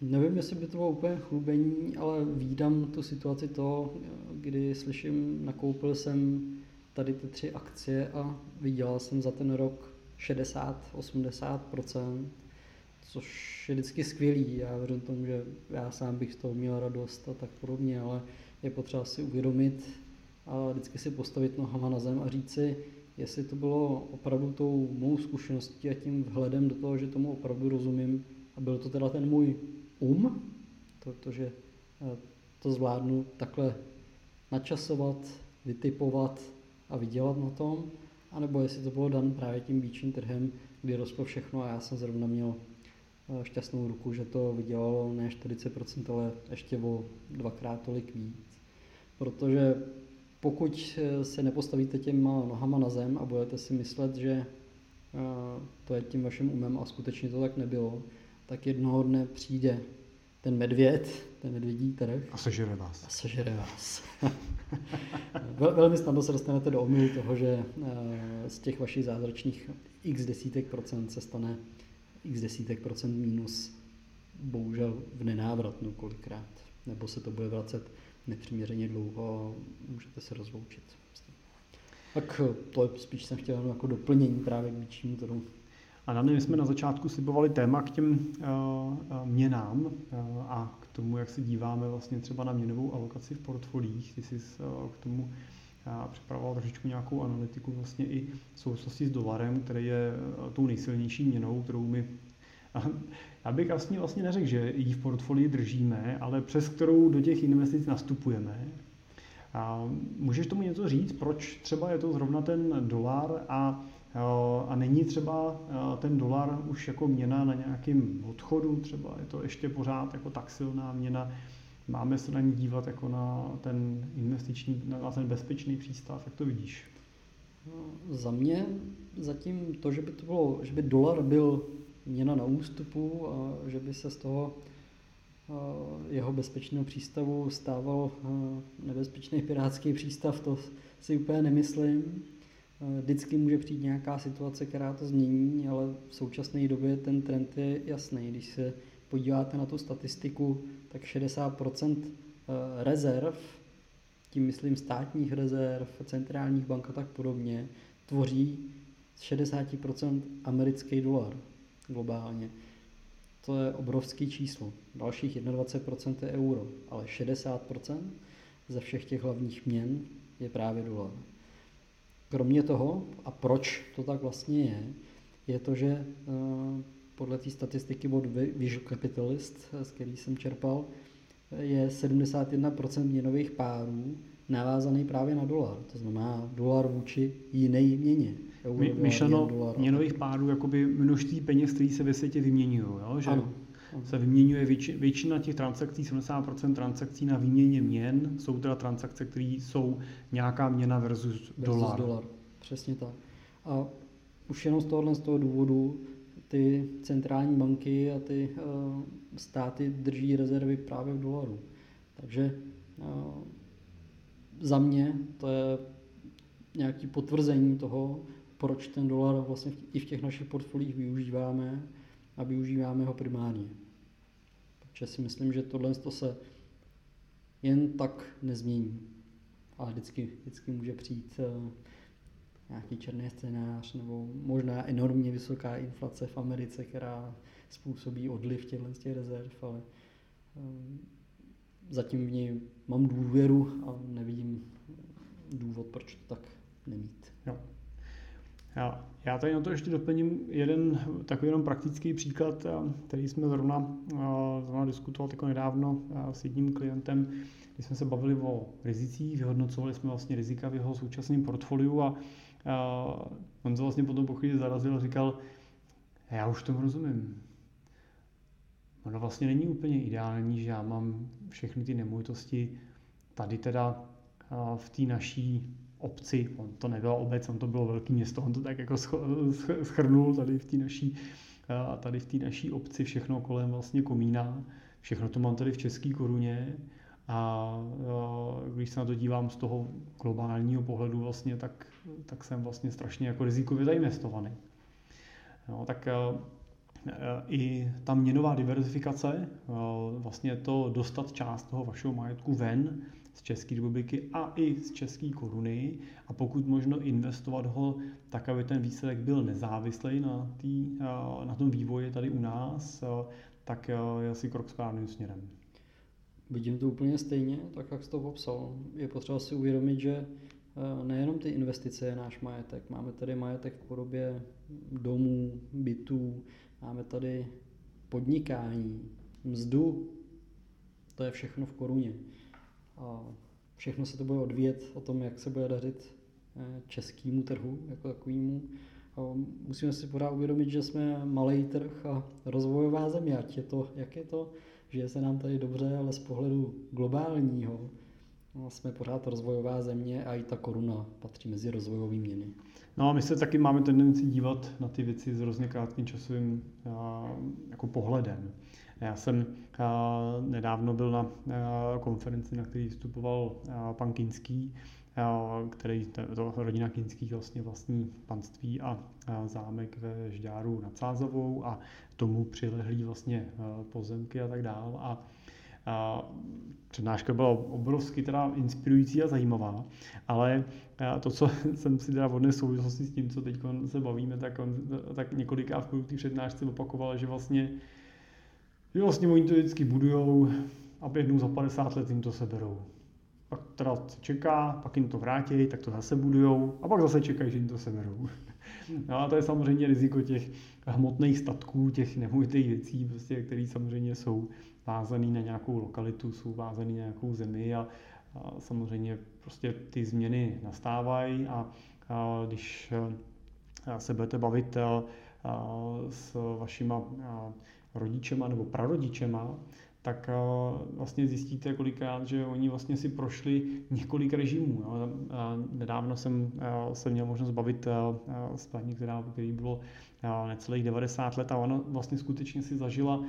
Nevím, jestli by to bylo úplně chlubení, ale výdám tu situaci to, kdy slyším, nakoupil jsem tady ty tři akcie a vydělal jsem za ten rok 60-80%, což je vždycky skvělý. Já věřím tomu, že já sám bych z toho měl radost a tak podobně, ale je potřeba si uvědomit a vždycky si postavit nohama na zem a říct si, jestli to bylo opravdu tou mou zkušeností a tím vhledem do toho, že tomu opravdu rozumím a byl to teda ten můj um, protože eh, to zvládnu takhle načasovat, vytipovat a vydělat na tom, anebo jestli to bylo dan právě tím bíčím trhem, kdy rostlo všechno a já jsem zrovna měl šťastnou ruku, že to vydělalo ne 40%, ale ještě o dvakrát tolik víc. Protože pokud se nepostavíte těma nohama na zem a budete si myslet, že to je tím vaším umem a skutečně to tak nebylo, tak jednoho dne přijde ten medvěd, ten medvědí trh. A sežere vás. A sežere vás. [laughs] Vel, velmi snadno se dostanete do omylu toho, že eh, z těch vašich zázračných x desítek procent se stane x desítek procent minus bohužel v nenávratnu kolikrát. Nebo se to bude vracet nepřiměřeně dlouho a můžete se rozloučit. Tak to je spíš jsem chtěl jako doplnění právě k většímu trhu. A na my jsme na začátku slibovali téma k těm uh, měnám uh, a k tomu, jak se díváme vlastně třeba na měnovou alokaci v portfoliích. Ty jsi uh, k tomu uh, připravoval trošičku nějakou analytiku vlastně i v souvislosti s dolarem, který je uh, tou nejsilnější měnou, kterou my já bych vlastně, vlastně neřekl, že ji v portfolii držíme, ale přes kterou do těch investic nastupujeme. A můžeš tomu něco říct, proč třeba je to zrovna ten dolar a a není třeba ten dolar už jako měna na nějakém odchodu, třeba je to ještě pořád jako tak silná měna, máme se na ní dívat jako na ten investiční, na ten bezpečný přístav, jak to vidíš? No, za mě zatím to, že by to bylo, že by dolar byl měna na ústupu a že by se z toho jeho bezpečného přístavu stával nebezpečný pirátský přístav, to si úplně nemyslím. Vždycky může přijít nějaká situace, která to změní, ale v současné době ten trend je jasný. Když se podíváte na tu statistiku, tak 60% eh, rezerv, tím myslím státních rezerv, centrálních bank a tak podobně, tvoří z 60% americký dolar globálně. To je obrovský číslo. Dalších 21% je euro, ale 60% ze všech těch hlavních měn je právě dolar. Kromě toho, a proč to tak vlastně je, je to, že eh, podle té statistiky od Visual Capitalist, z který jsem čerpal, je 71% měnových párů navázaný právě na dolar. To znamená dolar vůči jiné měně. Euro, myšleno dolar, měnových párů, jakoby množství peněz, které se ve světě vyměňují. Že ano se vyměňuje většina těch transakcí, 70% transakcí na výměně měn jsou teda transakce, které jsou nějaká měna versus, versus dolar. dolar. Přesně tak. A už jenom z tohohle z toho důvodu ty centrální banky a ty uh, státy drží rezervy právě v dolaru. Takže uh, za mě to je nějaké potvrzení toho, proč ten dolar vlastně i v těch našich portfoliích využíváme a využíváme ho primárně. Protože si myslím, že tohle to se jen tak nezmění. Ale vždycky, vždycky může přijít uh, nějaký černý scénář nebo možná enormně vysoká inflace v Americe, která způsobí odliv těchto těch rezerv, ale uh, zatím v něj mám důvěru a nevidím důvod, proč to tak nemít. Jo. Já, já tady na to ještě doplním jeden takový jenom praktický příklad, eh, který jsme zrovna, eh, zrovna diskutovali jako nedávno eh, s jedním klientem, kdy jsme se bavili o rizicích, vyhodnocovali jsme vlastně rizika v jeho současném portfoliu a, on se vlastně potom po chvíli zarazil a říkal, já už tomu rozumím. Ono vlastně není úplně ideální, že já mám všechny ty nemovitosti tady teda v té naší obci, on to nebyla obec, on to bylo velké město, on to tak jako schrnul tady v té naší, tady v té naší obci všechno kolem vlastně komína, všechno to mám tady v české koruně a když se na to dívám z toho globálního pohledu vlastně, tak, tak jsem vlastně strašně jako rizikově zainvestovaný. No, tak i ta měnová diverzifikace, vlastně to dostat část toho vašeho majetku ven z České republiky a i z české koruny a pokud možno investovat ho tak, aby ten výsledek byl nezávislý na, tý, na tom vývoji tady u nás, tak je asi krok správným směrem. Vidím to úplně stejně, tak jak jsi to popsal. Je potřeba si uvědomit, že nejenom ty investice je náš majetek. Máme tady majetek v podobě domů, bytů, máme tady podnikání, mzdu, to je všechno v koruně. A všechno se to bude odvíjet o tom, jak se bude dařit eh, českému trhu jako takovému. musíme si pořád uvědomit, že jsme malý trh a rozvojová země, ať je to, jak je to, že se nám tady dobře, ale z pohledu globálního no, jsme pořád rozvojová země a i ta koruna patří mezi rozvojové měny. No a my se taky máme tendenci dívat na ty věci s hrozně krátkým časovým jako pohledem. Já jsem nedávno byl na konferenci, na který vystupoval pan Kinský, který, to rodina Kinských vlastně vlastní panství a zámek ve Žďáru nad Sázovou a tomu přilehlí vlastně pozemky a tak dál. A a přednáška byla obrovsky teda inspirující a zajímavá, ale to, co [laughs] jsem si teda vodné souvislosti s tím, co teď se bavíme, tak, on, tak několikrát v té přednášce opakoval, že vlastně, že vlastně oni to vždycky budujou a jednou za 50 let jim to seberou. Pak teda se čeká, pak jim to vrátí, tak to zase budujou a pak zase čekají, že jim to seberou. [laughs] No a to je samozřejmě riziko těch hmotných statků, těch nemovitých věcí, prostě, které samozřejmě jsou vázaný na nějakou lokalitu, jsou vázaný na nějakou zemi a, a samozřejmě prostě ty změny nastávají a, a když se budete bavit s vašima a, rodičema nebo prarodičema, tak vlastně zjistíte kolikrát, že oni vlastně si prošli několik režimů. Jo. Nedávno jsem se měl možnost bavit s paní, která, který bylo necelých 90 let a ona vlastně skutečně si zažila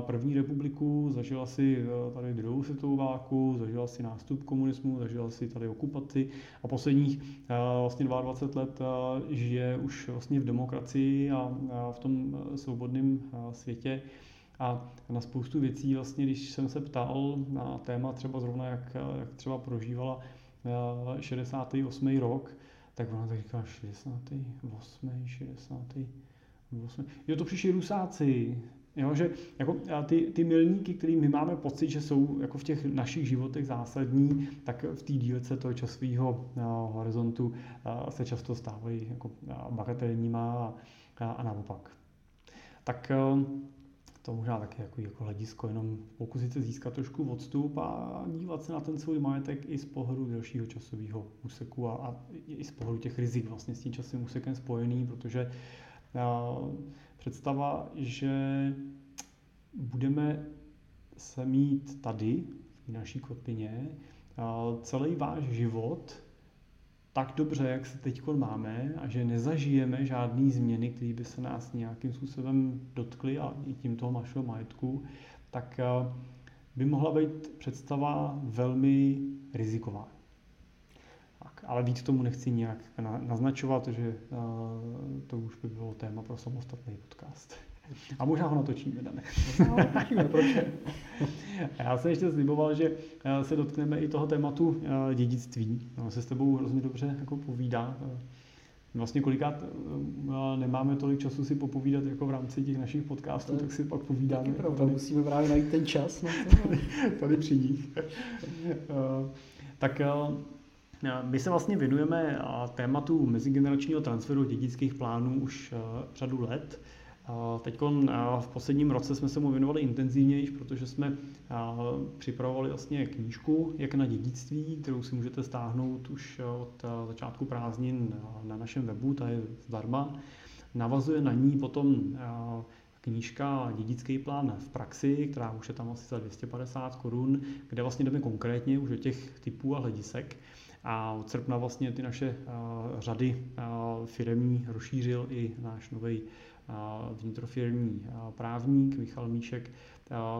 první republiku, zažila si tady druhou světovou válku, zažila si nástup komunismu, zažila si tady okupaci a posledních vlastně 22 let žije už vlastně v demokracii a v tom svobodném světě. A na spoustu věcí, vlastně, když jsem se ptal na téma třeba zrovna, jak, jak třeba prožívala 68. Eh, rok, tak ona tak říká 68. 68. Jo, to přišli Rusáci, Jo, že jako ty, ty milníky, které my máme pocit, že jsou jako v těch našich životech zásadní, tak v té dílce toho časového uh, horizontu se často stávají jako bagatelníma a, a, naopak. Tak to možná taky jako, jako hledisko, jenom pokusit se získat trošku odstup a dívat se na ten svůj majetek i z pohledu delšího časového úseku a, a i z pohledu těch rizik vlastně s tím časovým úsekem spojený, protože a, představa, že budeme se mít tady, v naší kotlině, celý váš život tak dobře, jak se teď máme a že nezažijeme žádné změny, které by se nás nějakým způsobem dotkly a i tím toho našeho majetku, tak eh, by mohla být představa velmi riziková. Tak, ale víc tomu nechci nějak naznačovat, že uh, to už by bylo téma pro samostatný podcast. A možná ho natočíme, Dane. No, natočíme, proč [laughs] Já jsem ještě sliboval, že eh, se dotkneme i toho tématu eh, dědictví. No, se s tebou hrozně dobře jako povídá. Vlastně kolikrát eh, nemáme tolik času si popovídat jako v rámci těch našich podcastů, tak si pak povídáme. Taky pravda, musíme právě najít ten čas. Na to. tady při nich. tak my se vlastně věnujeme tématu mezigeneračního transferu dědických plánů už řadu let. Teď v posledním roce jsme se mu věnovali intenzivněji, protože jsme připravovali vlastně knížku Jak na dědictví, kterou si můžete stáhnout už od začátku prázdnin na našem webu, ta je zdarma. Navazuje na ní potom knížka Dědický plán v praxi, která už je tam asi za 250 korun, kde vlastně jdeme konkrétně už do těch typů a hledisek. A od srpna vlastně ty naše řady firmní rozšířil i náš nový vnitrofirmní právník Michal Míšek,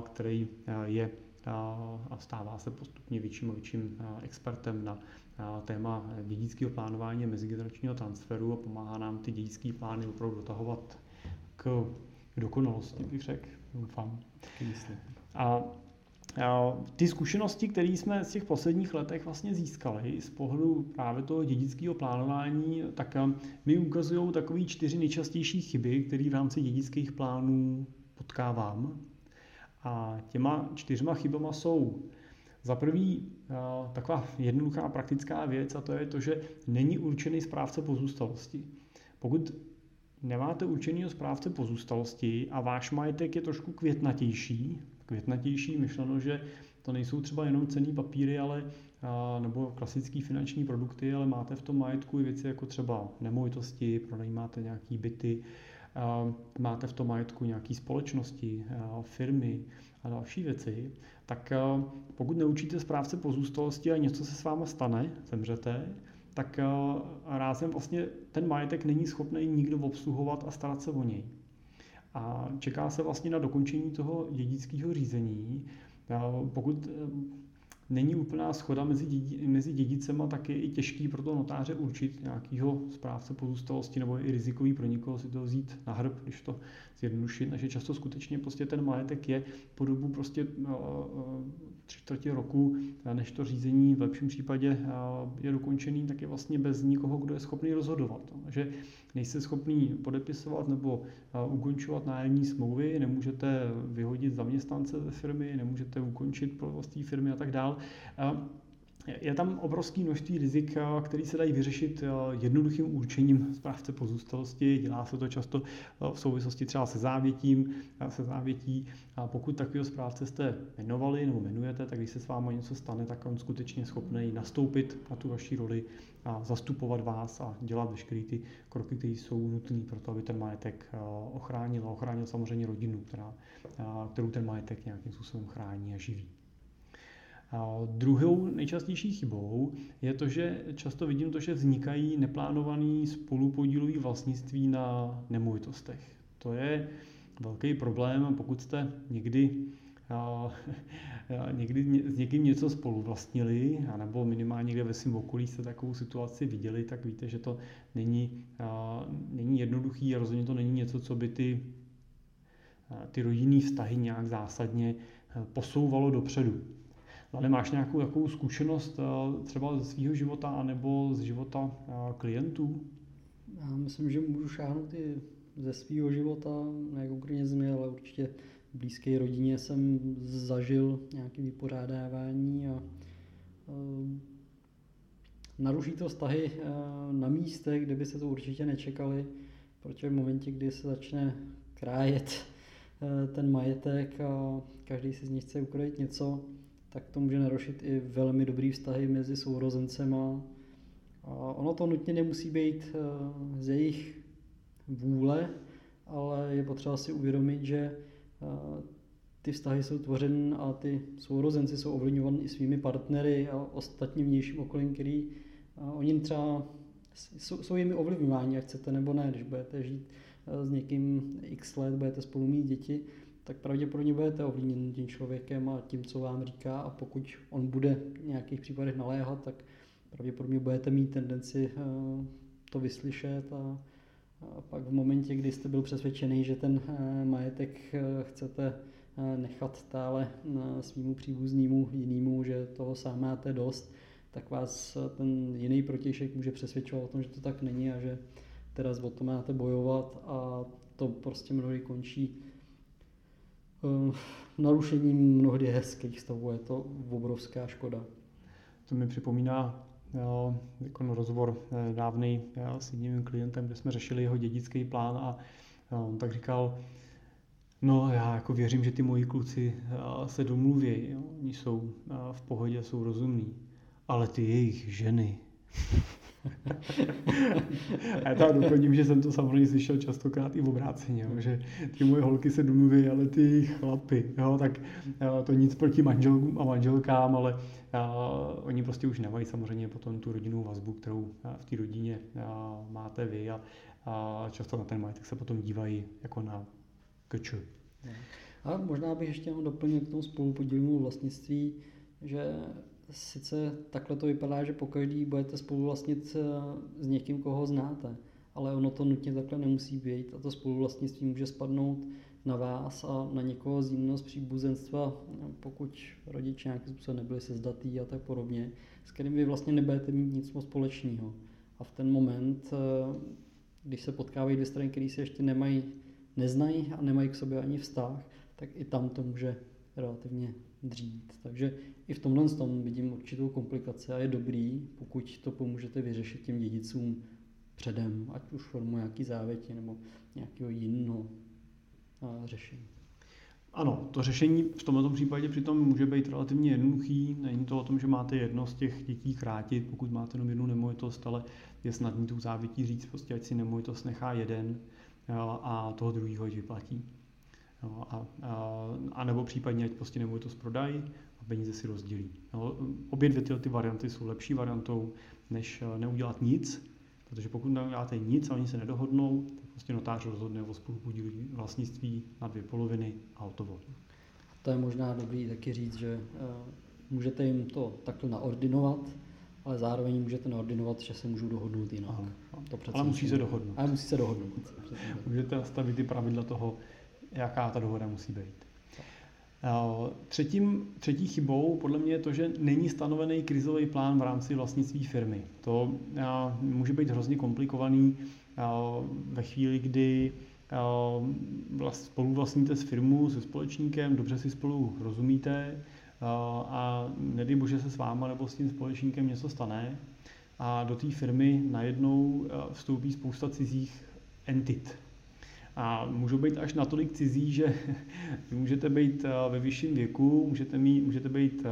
který je a stává se postupně větším a větším expertem na téma dědického plánování a mezigeneračního transferu a pomáhá nám ty dědické plány opravdu dotahovat k dokonalosti, bych řekl, doufám. A ty zkušenosti, které jsme z těch posledních letech vlastně získali z pohledu právě toho dědického plánování, tak mi ukazují takové čtyři nejčastější chyby, které v rámci dědických plánů potkávám. A těma čtyřma chybama jsou za prvý taková jednoduchá praktická věc a to je to, že není určený správce pozůstalosti. Pokud nemáte určeného správce pozůstalosti a váš majetek je trošku květnatější, květnatější, myšleno, že to nejsou třeba jenom cený papíry, ale nebo klasické finanční produkty, ale máte v tom majetku i věci jako třeba nemovitosti, pronajímáte nějaký byty, máte v tom majetku nějaké společnosti, firmy a další věci, tak pokud neučíte správce pozůstalosti a něco se s váma stane, zemřete, tak rázem vlastně ten majetek není schopný nikdo obsluhovat a starat se o něj. A čeká se vlastně na dokončení toho dědického řízení. Pokud není úplná schoda mezi, dědi, mezi dědicema, tak je i těžký pro toho notáře určit nějakého správce pozůstalosti nebo i rizikový pro někoho si to vzít na hrb, když to zjednodušit, takže často skutečně prostě ten majetek je po dobu prostě no, tři čtvrtě roku, než to řízení v lepším případě je dokončený, tak je vlastně bez nikoho, kdo je schopný rozhodovat. Takže nejste schopný podepisovat nebo ukončovat nájemní smlouvy, nemůžete vyhodit zaměstnance ze firmy, nemůžete ukončit provoz té firmy a tak dále. Je tam obrovské množství rizik, které se dají vyřešit jednoduchým určením správce pozůstalosti. Dělá se to často v souvislosti třeba se závětím, se závětí. A pokud takového správce jste jmenovali nebo jmenujete, tak když se s vámi něco stane, tak on skutečně schopný nastoupit na tu vaši roli a zastupovat vás a dělat veškeré ty kroky, které jsou nutné pro to, aby ten majetek ochránil a ochránil samozřejmě rodinu, která, kterou ten majetek nějakým způsobem chrání a živí. Druhou nejčastější chybou je to, že často vidím to, že vznikají neplánovaný spolupodílový vlastnictví na nemovitostech. To je velký problém, pokud jste někdy někdy s někým něco spolu vlastnili, anebo minimálně někde ve svém okolí jste takovou situaci viděli, tak víte, že to není, není jednoduchý a rozhodně to není něco, co by ty, ty rodinné vztahy nějak zásadně posouvalo dopředu. Ale máš nějakou takovou zkušenost eh, třeba ze svého života nebo z života eh, klientů? Já myslím, že můžu šáhnout i ze svého života, ne konkrétně z mě, ale určitě v blízké rodině jsem zažil nějaké vypořádávání a eh, naruší to vztahy na místech, kde by se to určitě nečekali, protože v momentě, kdy se začne krájet ten majetek a každý si z nich chce ukrojit něco, tak to může narušit i velmi dobrý vztahy mezi sourozencema. A ono to nutně nemusí být eh, z jejich vůle, ale je potřeba si uvědomit, že eh, ty vztahy jsou tvořeny a ty sourozenci jsou ovlivňovány i svými partnery a ostatním vnějším okolím, který eh, oni třeba jsou, jsou jimi ovlivňováni, jak chcete nebo ne, když budete žít s někým x let, budete spolu mít děti, tak pravděpodobně budete ovlivněn tím člověkem a tím, co vám říká a pokud on bude v nějakých případech naléhat, tak pravděpodobně budete mít tendenci eh, to vyslyšet a, pak v momentě, kdy jste byl přesvědčený, že ten eh, majetek eh, chcete nechat stále svýmu příbuznému jinému, že toho sám máte dost, tak vás ten jiný protějšek může přesvědčovat o tom, že to tak není a že teraz o to máte bojovat a to prostě mnohdy končí narušením mnohdy hezkých stavů. Je to obrovská škoda. To mi připomíná jako rozhovor eh, dávný s jedním klientem, kde jsme řešili jeho dědický plán a on tak říkal, no já jako věřím, že ty moji kluci eh, se domluví, jo, oni jsou v pohodě, jsou rozumní, ale ty jejich ženy, [laughs] a já to doplním, že jsem to samozřejmě slyšel častokrát i v obráceně, jo, že ty moje holky se domluví, ale ty chlapy, jo, tak jo, to nic proti manželům a manželkám, ale jo, oni prostě už nemají samozřejmě potom tu rodinnou vazbu, kterou v té rodině máte vy a, a často na ten majetek se potom dívají jako na kč. A možná bych ještě doplnil k tomu spolupodílnému vlastnictví, že sice takhle to vypadá, že pokaždý budete spoluvlastnit eh, s někým, koho znáte, ale ono to nutně takhle nemusí být a to spoluvlastnictví může spadnout na vás a na někoho z jiného z příbuzenstva, pokud rodiče nějakým způsobem nebyli sezdatý a tak podobně, s kterým vy vlastně nebudete mít nic moc společného. A v ten moment, eh, když se potkávají dvě strany, které se ještě nemají, neznají a nemají k sobě ani vztah, tak i tam to může relativně dřít. Takže i v tomhle tom vidím určitou komplikaci a je dobrý, pokud to pomůžete vyřešit těm dědicům předem, ať už formou nějaký závěti nebo nějakého jiného řešení. Ano, to řešení v tomto případě přitom může být relativně jednoduchý. Není to o tom, že máte jedno z těch dětí krátit, pokud máte jenom jednu nemovitost, ale je snadný tu závětí říct, prostě ať si nemovitost nechá jeden a toho druhého vyplatí. A, a, a nebo případně, ať prostě nemovitost prodají a peníze si rozdělí. No, obě dvě ty, ty varianty jsou lepší variantou, než neudělat nic, protože pokud neuděláte nic a oni se nedohodnou, tak prostě notář rozhodne o spolupodílu vlastnictví na dvě poloviny a hotovo. To je možná dobrý taky říct, že uh, můžete jim to takto naordinovat, ale zároveň můžete naordinovat, že se můžou dohodnout jinak. Aha. To ale musí se dohodnout. Ale musí se dohodnout. můžete nastavit ty pravidla toho, jaká ta dohoda musí být. Třetím, třetí chybou podle mě je to, že není stanovený krizový plán v rámci vlastnictví firmy. To může být hrozně komplikovaný ve chvíli, kdy spolu vlastníte s firmu, se společníkem, dobře si spolu rozumíte a nedej bože se s váma nebo s tím společníkem něco stane a do té firmy najednou vstoupí spousta cizích entit, a můžou být až natolik cizí, že [laughs] můžete být eh, ve vyšším věku, můžete, mít, můžete být eh,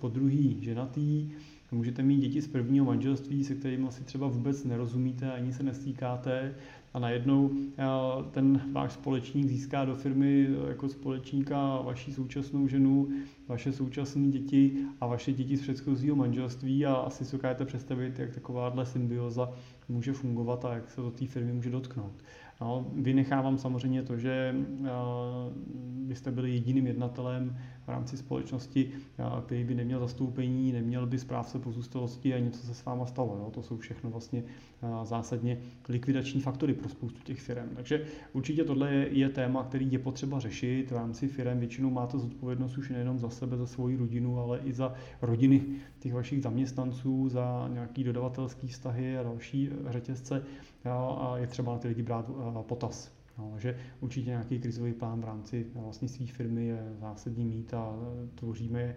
po, druhý ženatý, můžete mít děti z prvního manželství, se kterými asi třeba vůbec nerozumíte, ani se nestýkáte a najednou eh, ten váš společník získá do firmy jako společníka vaši současnou ženu, vaše současné děti a vaše děti z předchozího manželství a asi si dokážete představit, jak takováhle symbioza může fungovat a jak se do té firmy může dotknout. No, vynechávám samozřejmě to, že byste byli jediným jednatelem v rámci společnosti, který by neměl zastoupení, neměl by správce pozůstalosti a něco se s váma stalo. Jo? To jsou všechno vlastně zásadně likvidační faktory pro spoustu těch firm. Takže určitě tohle je, je téma, který je potřeba řešit. V rámci firm většinou máte zodpovědnost už nejenom za sebe, za svoji rodinu, ale i za rodiny těch vašich zaměstnanců, za nějaký dodavatelský vztahy a další řetězce a je třeba na ty lidi brát potaz. No, že určitě nějaký krizový plán v rámci vlastně své firmy je zásadní mít a tvoříme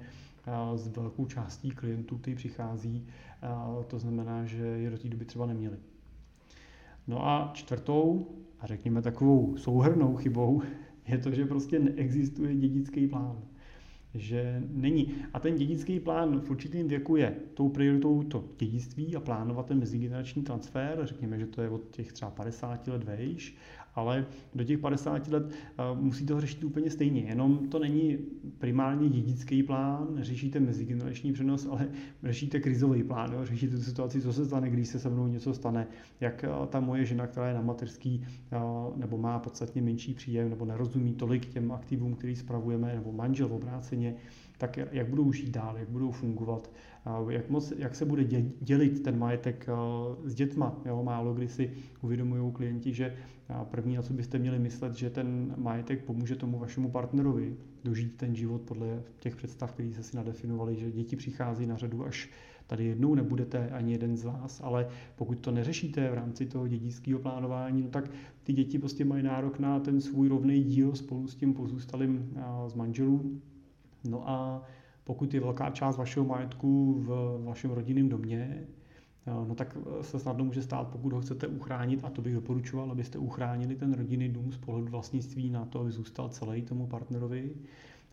s velkou částí klientů, kteří přichází. To znamená, že je do té doby třeba neměli. No a čtvrtou, a řekněme takovou souhrnou chybou, [laughs] je to, že prostě neexistuje dědický plán že není. A ten dědický plán v určitém věku je tou prioritou to dědictví a plánovat ten mezigenerační transfer, řekněme, že to je od těch třeba 50 let vejš, ale do těch 50 let musí to řešit úplně stejně. Jenom to není primárně dědický plán, řešíte mezigenerační přenos, ale řešíte krizový plán, jo? řešíte tu situaci, co se stane, když se se mnou něco stane, jak ta moje žena, která je na mateřský nebo má podstatně menší příjem nebo nerozumí tolik těm aktivům, který spravujeme, nebo manžel obráceně, tak jak budou žít dál, jak budou fungovat, jak, moc, jak se bude dělit ten majetek s dětma. Jo? Málo kdy si uvědomují klienti, že první, na co byste měli myslet, že ten majetek pomůže tomu vašemu partnerovi dožít ten život podle těch představ, které se si nadefinovali, že děti přichází na řadu až tady jednou nebudete ani jeden z vás, ale pokud to neřešíte v rámci toho dědického plánování, no tak ty děti prostě mají nárok na ten svůj rovný díl spolu s tím pozůstalým z manželů. No a pokud je velká část vašeho majetku v vašem rodinném domě, no tak se snadno může stát, pokud ho chcete uchránit, a to bych doporučoval, abyste uchránili ten rodinný dům z pohledu vlastnictví na to, aby zůstal celý tomu partnerovi,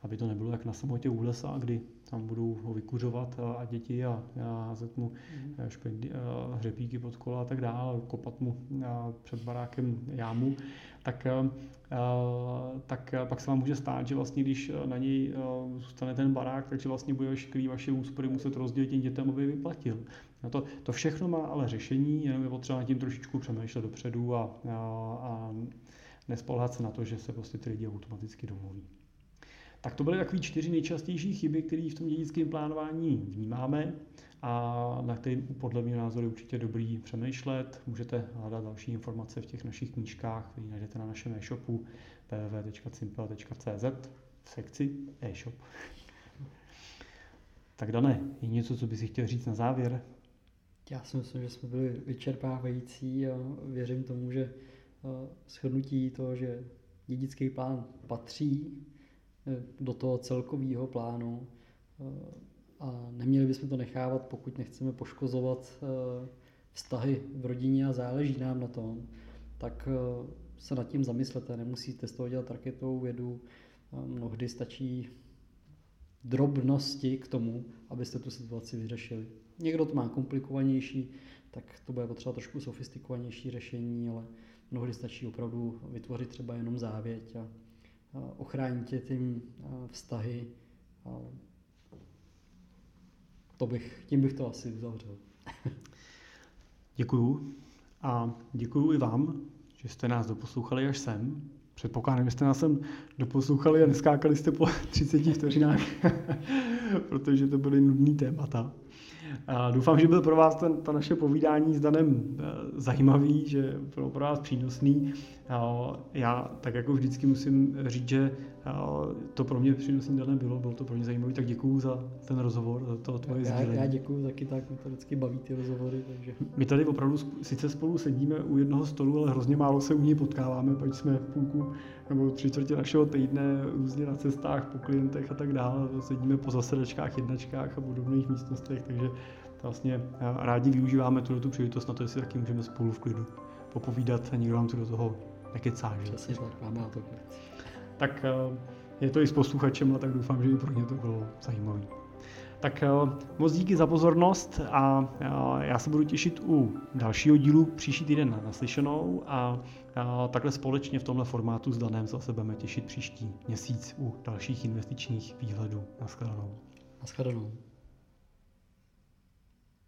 aby to nebylo jak na samotě u lesa, kdy tam budou ho vykuřovat a děti a, a házet mu mm. špendi, a hřebíky pod kola a tak dále, kopat mu před barákem jámu, tak, a, tak pak se vám může stát, že vlastně když na něj zůstane ten barák, takže vlastně bude veškerý vaše úspory muset rozdělit těm dětem, aby vyplatil. No to, to všechno má ale řešení, jenom je potřeba nad tím trošičku přemýšlet dopředu a, a, a nespolhat se na to, že se prostě ty lidi automaticky domluví. Tak to byly takové čtyři nejčastější chyby, které v tom dědickém plánování vnímáme a na které podle mě názoru určitě dobrý přemýšlet. Můžete hledat další informace v těch našich knížkách, které najdete na našem e-shopu www.simple.cz v sekci e-shop. [laughs] Tak Dané, je něco, co bys chtěl říct na závěr? Já si myslím, že jsme byli vyčerpávající a věřím tomu, že eh, shrnutí toho, že dědický plán patří do toho celkového plánu eh, a neměli bychom to nechávat, pokud nechceme poškozovat vztahy v rodině a záleží nám na tom, tak se nad tím zamyslete. Nemusíte z toho dělat raketovou vědu, Mnohdy stačí drobnosti k tomu, abyste tu situaci vyřešili. Někdo to má komplikovanější, tak to bude potřeba trošku sofistikovanější řešení, ale mnohdy stačí opravdu vytvořit třeba jenom závěť a ochránit tě tím vztahy. To bych, tím bych to asi uzavřel. [laughs] Děkuju a děkuju i vám, že jste nás doposlouchali až sem. Předpokládám, že jste nás sem doposlouchali a neskákali jste po [laughs] 30 vteřinách, [laughs] protože to byly nudný témata. A doufám, že byl pro vás ten, ta naše povídání s Danem eh, zajímavý, že bylo pro vás přínosný. Já tak jako vždycky musím říct, že to pro mě přínosný Danem bylo, bylo to pro mě zajímavé, tak děkuju za ten rozhovor, za to tvoje já, sdílení. Já děkuju taky, tak mě to vždycky baví ty rozhovory. Takže... My tady opravdu sice spolu sedíme u jednoho stolu, ale hrozně málo se u něj potkáváme, pač jsme v půlku nebo tři čtvrtě našeho týdne různě na cestách, po klientech a tak dále. Sedíme po zasedačkách, jednačkách a podobných místnostech, takže vlastně rádi využíváme tuto tu příležitost na to, jestli taky můžeme spolu v klidu popovídat a nikdo nám tu do toho nekecá. Přesně tak, máme na to Tak eh, je to i s posluchačem, a tak doufám, že i pro ně to bylo zajímavé. Tak eh, moc díky za pozornost a eh, já se budu těšit u dalšího dílu příští týden na naslyšenou a takhle společně v tomhle formátu s Danem zase budeme těšit příští měsíc u dalších investičních výhledů. Naschledanou. Naschledanou.